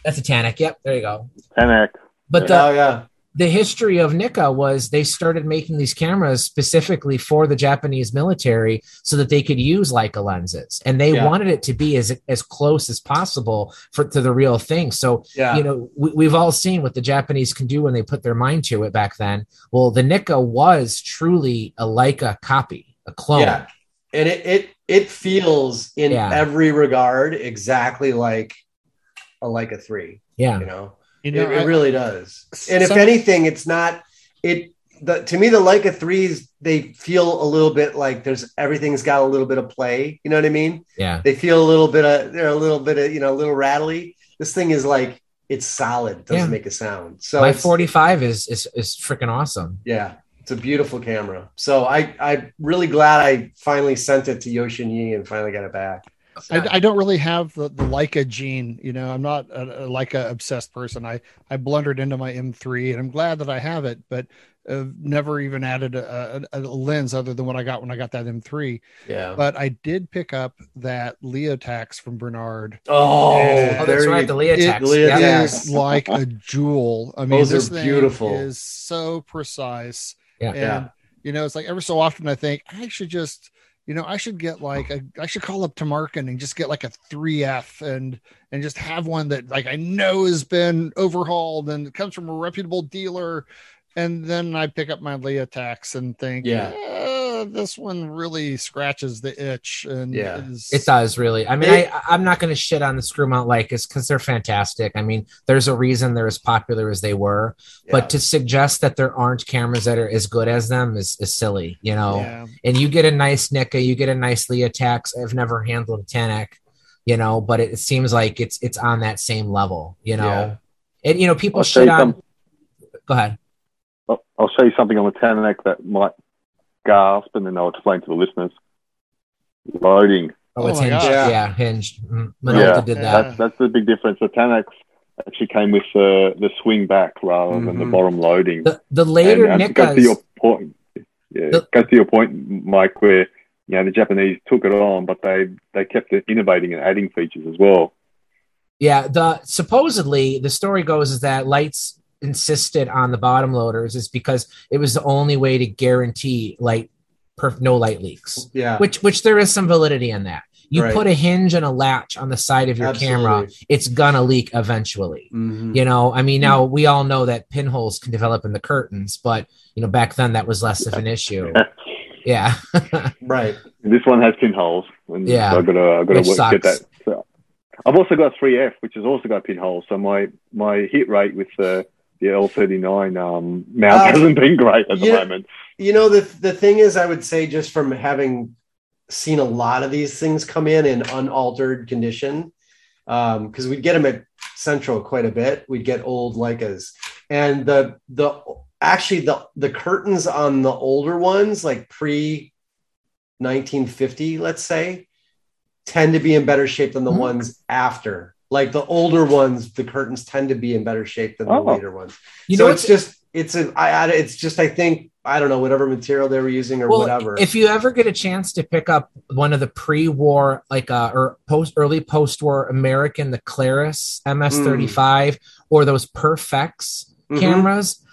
that's a Tanack. Yep. There you go. Tanack. But oh, the, oh, yeah the history of Nikka was they started making these cameras specifically for the Japanese military so that they could use Leica lenses, and they yeah. wanted it to be as as close as possible for to the real thing. So yeah. you know we, have all seen what the Japanese can do when they put their mind to it back then. Well, the Nikka was truly a Leica copy, a clone. Yeah, and it it it feels in yeah. every regard exactly like a Leica three. Yeah, you know You know, it, it really does. And if anything, it's not it. The, to me, the Leica threes they feel a little bit like there's everything's got a little bit of play. You know what I mean? Yeah. They feel a little bit of they're a little bit of you know a little rattly. This thing is like it's solid. Doesn't yeah. make a sound. So my 45 is is is freaking awesome. Yeah. It's a beautiful camera. So I I'm really glad I finally sent it to Youxin Ye and finally got it back. I, I, don't really have the, the Leica gene. You know, I'm not a, a Leica obsessed person. I, I blundered into my M3 and I'm glad that I have it, but I've never even added a, a, a, lens other than what I got when I got that M3. Yeah. But I did pick up that Leotax from Bernard. Oh, oh that's right. The Leotax. It Leotax. is like a jewel. I mean, Those this are beautiful. is so precise. Yeah. And, yeah. you know, it's like every so often I think I should just – you know, I should get like a, I should call up to Tamarkin and just get like a 3F and, and just have one that like I know has been overhauled and comes from a reputable dealer. And then I pick up my Leotax and think, yeah, eh, this one really scratches the itch. And yeah, is... it does really. I mean, it, I, I'm not going to shit on the screw mount Leicas because they're fantastic. I mean, there's a reason they're as popular as they were, yeah. but to suggest that there aren't cameras that are as good as them is, is silly, you know? Yeah. And you get a nice Nikka, you get a nice Leotax. I've never handled a Tanack, you know, but it, it, seems like it's, it's on that same level, you know? Yeah. And, you know, people I'll shit on. Some... Go ahead. I'll show you something on the Tanack that might gasp, and then I'll explain to the listeners. Loading. Oh, it's oh hinged. Yeah. yeah, hinged. Mm-hmm. yeah, did that. That's, that's the big difference. The Tanack actually came with the the swing back rather mm-hmm. than the mm-hmm. bottom loading. The, the later and, Nikkas. Go to your point. Yeah, the, go to your point, Mike, where you know the Japanese took it on, but they they kept innovating and adding features as well. Yeah, the supposedly the story goes is that Leitz insisted on the bottom loaders is because it was the only way to guarantee light perf- no light leaks. Yeah. Which which there is some validity in that. You right. put a hinge and a latch on the side of your Absolutely. camera, it's gonna leak eventually. Mm-hmm. You know, I mean, now we all know that pinholes can develop in the curtains, but you know, back then that was less of an issue. yeah. right. This one has pinholes. yeah. So I've got to, I've got to work, get that. So I've also got 3F, which has also got pinholes. So my, my hit rate with the the L39 um, mount uh, hasn't been great at the moment. You know, the, the thing is, I would say just from having seen a lot of these things come in in unaltered condition, because um, we'd get them at Central quite a bit. We'd get old Leicas, and the the actually the the curtains on the older ones, like pre 1950, let's say, tend to be in better shape than the mm-hmm. ones after like the older ones, the curtains tend to be in better shape than the oh. later ones. You so know, it's just it's a I it's just I think I don't know whatever material they were using or well, whatever. If you ever get a chance to pick up one of the pre-war like uh or post early post-war American the Clarus MS35 mm. or those Perfex mm-hmm. cameras,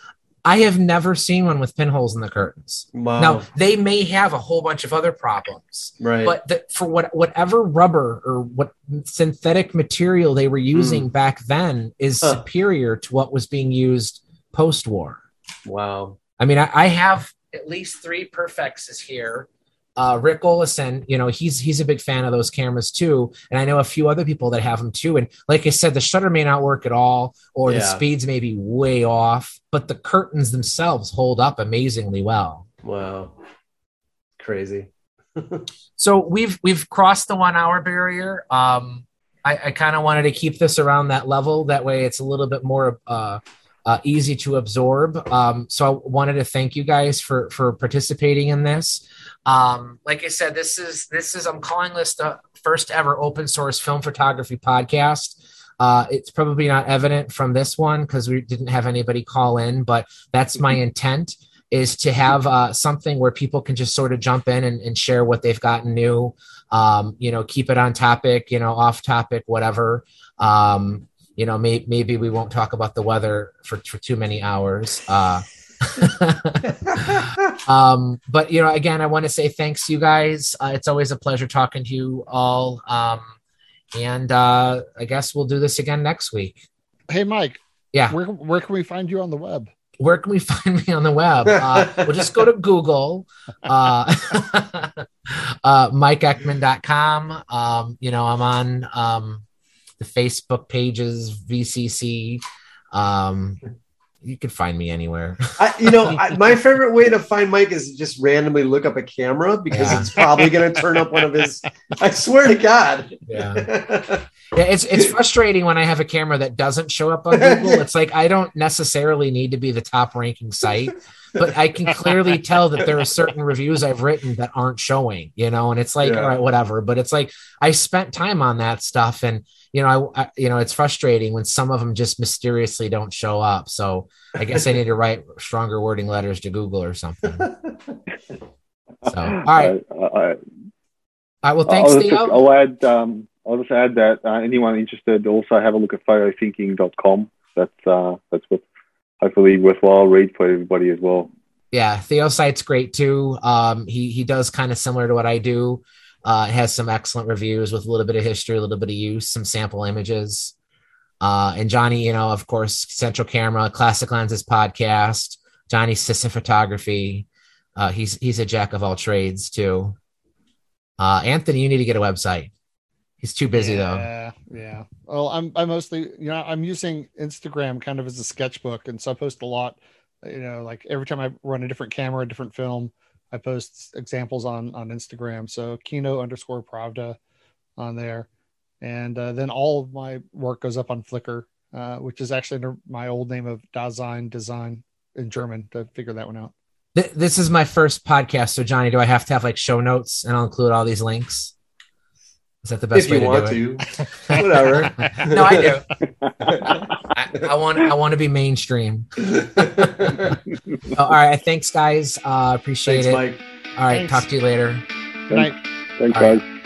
I have never seen one with pinholes in the curtains. Wow. Now they may have a whole bunch of other problems, right? But the, for what whatever rubber or what synthetic material they were using mm. back then is huh. superior to what was being used post-war. Wow. I mean, I, I have at least three Perfexes here uh, Rick Oleson, you know, he's he's a big fan of those cameras too, and I know a few other people that have them too. And like I said, the shutter may not work at all, or yeah. the speeds may be way off, but the curtains themselves hold up amazingly well. Wow, crazy. so we've we've crossed the one hour barrier. Um, I, I kind of wanted to keep this around that level. That way, it's a little bit more uh, uh, easy to absorb. Um, so I wanted to thank you guys for for participating in this. Um, like I said, this is this is I'm calling this the first ever open source film photography podcast. Uh, it's probably not evident from this one because we didn't have anybody call in, but that's my mm-hmm. intent is to have uh, something where people can just sort of jump in and, and share what they've gotten new. Um, you know, keep it on topic, you know, off topic, whatever. Um, you know, may, maybe we won't talk about the weather for, for too many hours. Uh, um, but you know, again, I want to say thanks to you guys. Uh, it's always a pleasure talking to you all. Um, and uh, I guess we'll do this again next week. Hey, Mike. Yeah. Where, where can we find you on the web? Where can we find me on the web? Uh, we'll just go to Google, uh, uh, MikeEckman.com. Um, you know, I'm on um, the Facebook pages, VCC Um, you can find me anywhere. I, you know, I, my favorite way to find Mike is just randomly look up a camera because yeah. it's probably going to turn up one of his. I swear to God. Yeah. yeah, it's it's frustrating when I have a camera that doesn't show up on Google. It's like I don't necessarily need to be the top ranking site, but I can clearly tell that there are certain reviews I've written that aren't showing. You know, and it's like, yeah. all right, whatever. But it's like I spent time on that stuff and you know, I, I, you know, it's frustrating when some of them just mysteriously don't show up. So I guess I need to write stronger wording letters to Google or something. So, all right. Uh, all right. Well, thanks, I'll, just, I'll add. Um, I'll just add that uh, anyone interested also have a look at photothinking.com. That's uh, that's what hopefully worthwhile read for everybody as well. Yeah, Theo's site's great too. Um, he he does kind of similar to what I do. Uh, it has some excellent reviews with a little bit of history, a little bit of use, some sample images. Uh, and Johnny, you know, of course, Central Camera, Classic Lenses podcast, Johnny Sisson Photography. Uh, he's he's a jack of all trades too. Uh, Anthony, you need to get a website. He's too busy yeah, though. Yeah, yeah. Well, I'm I mostly you know I'm using Instagram kind of as a sketchbook, and so I post a lot. You know, like every time I run a different camera, a different film, I post examples on on Instagram. So Kino underscore Pravda on there, and uh, then all of my work goes up on Flickr, uh, which is actually under my old name of Dasein Design in German to figure that one out. This is my first podcast, so Johnny, do I have to have like show notes and I'll include all these links? Is that the best if way you to want do to? Whatever. no, I do. I, I, want I want to be mainstream. all right, thanks guys. Uh, appreciate thanks, it. Mike. All right, thanks. talk to you later. Good night. Thanks, guys.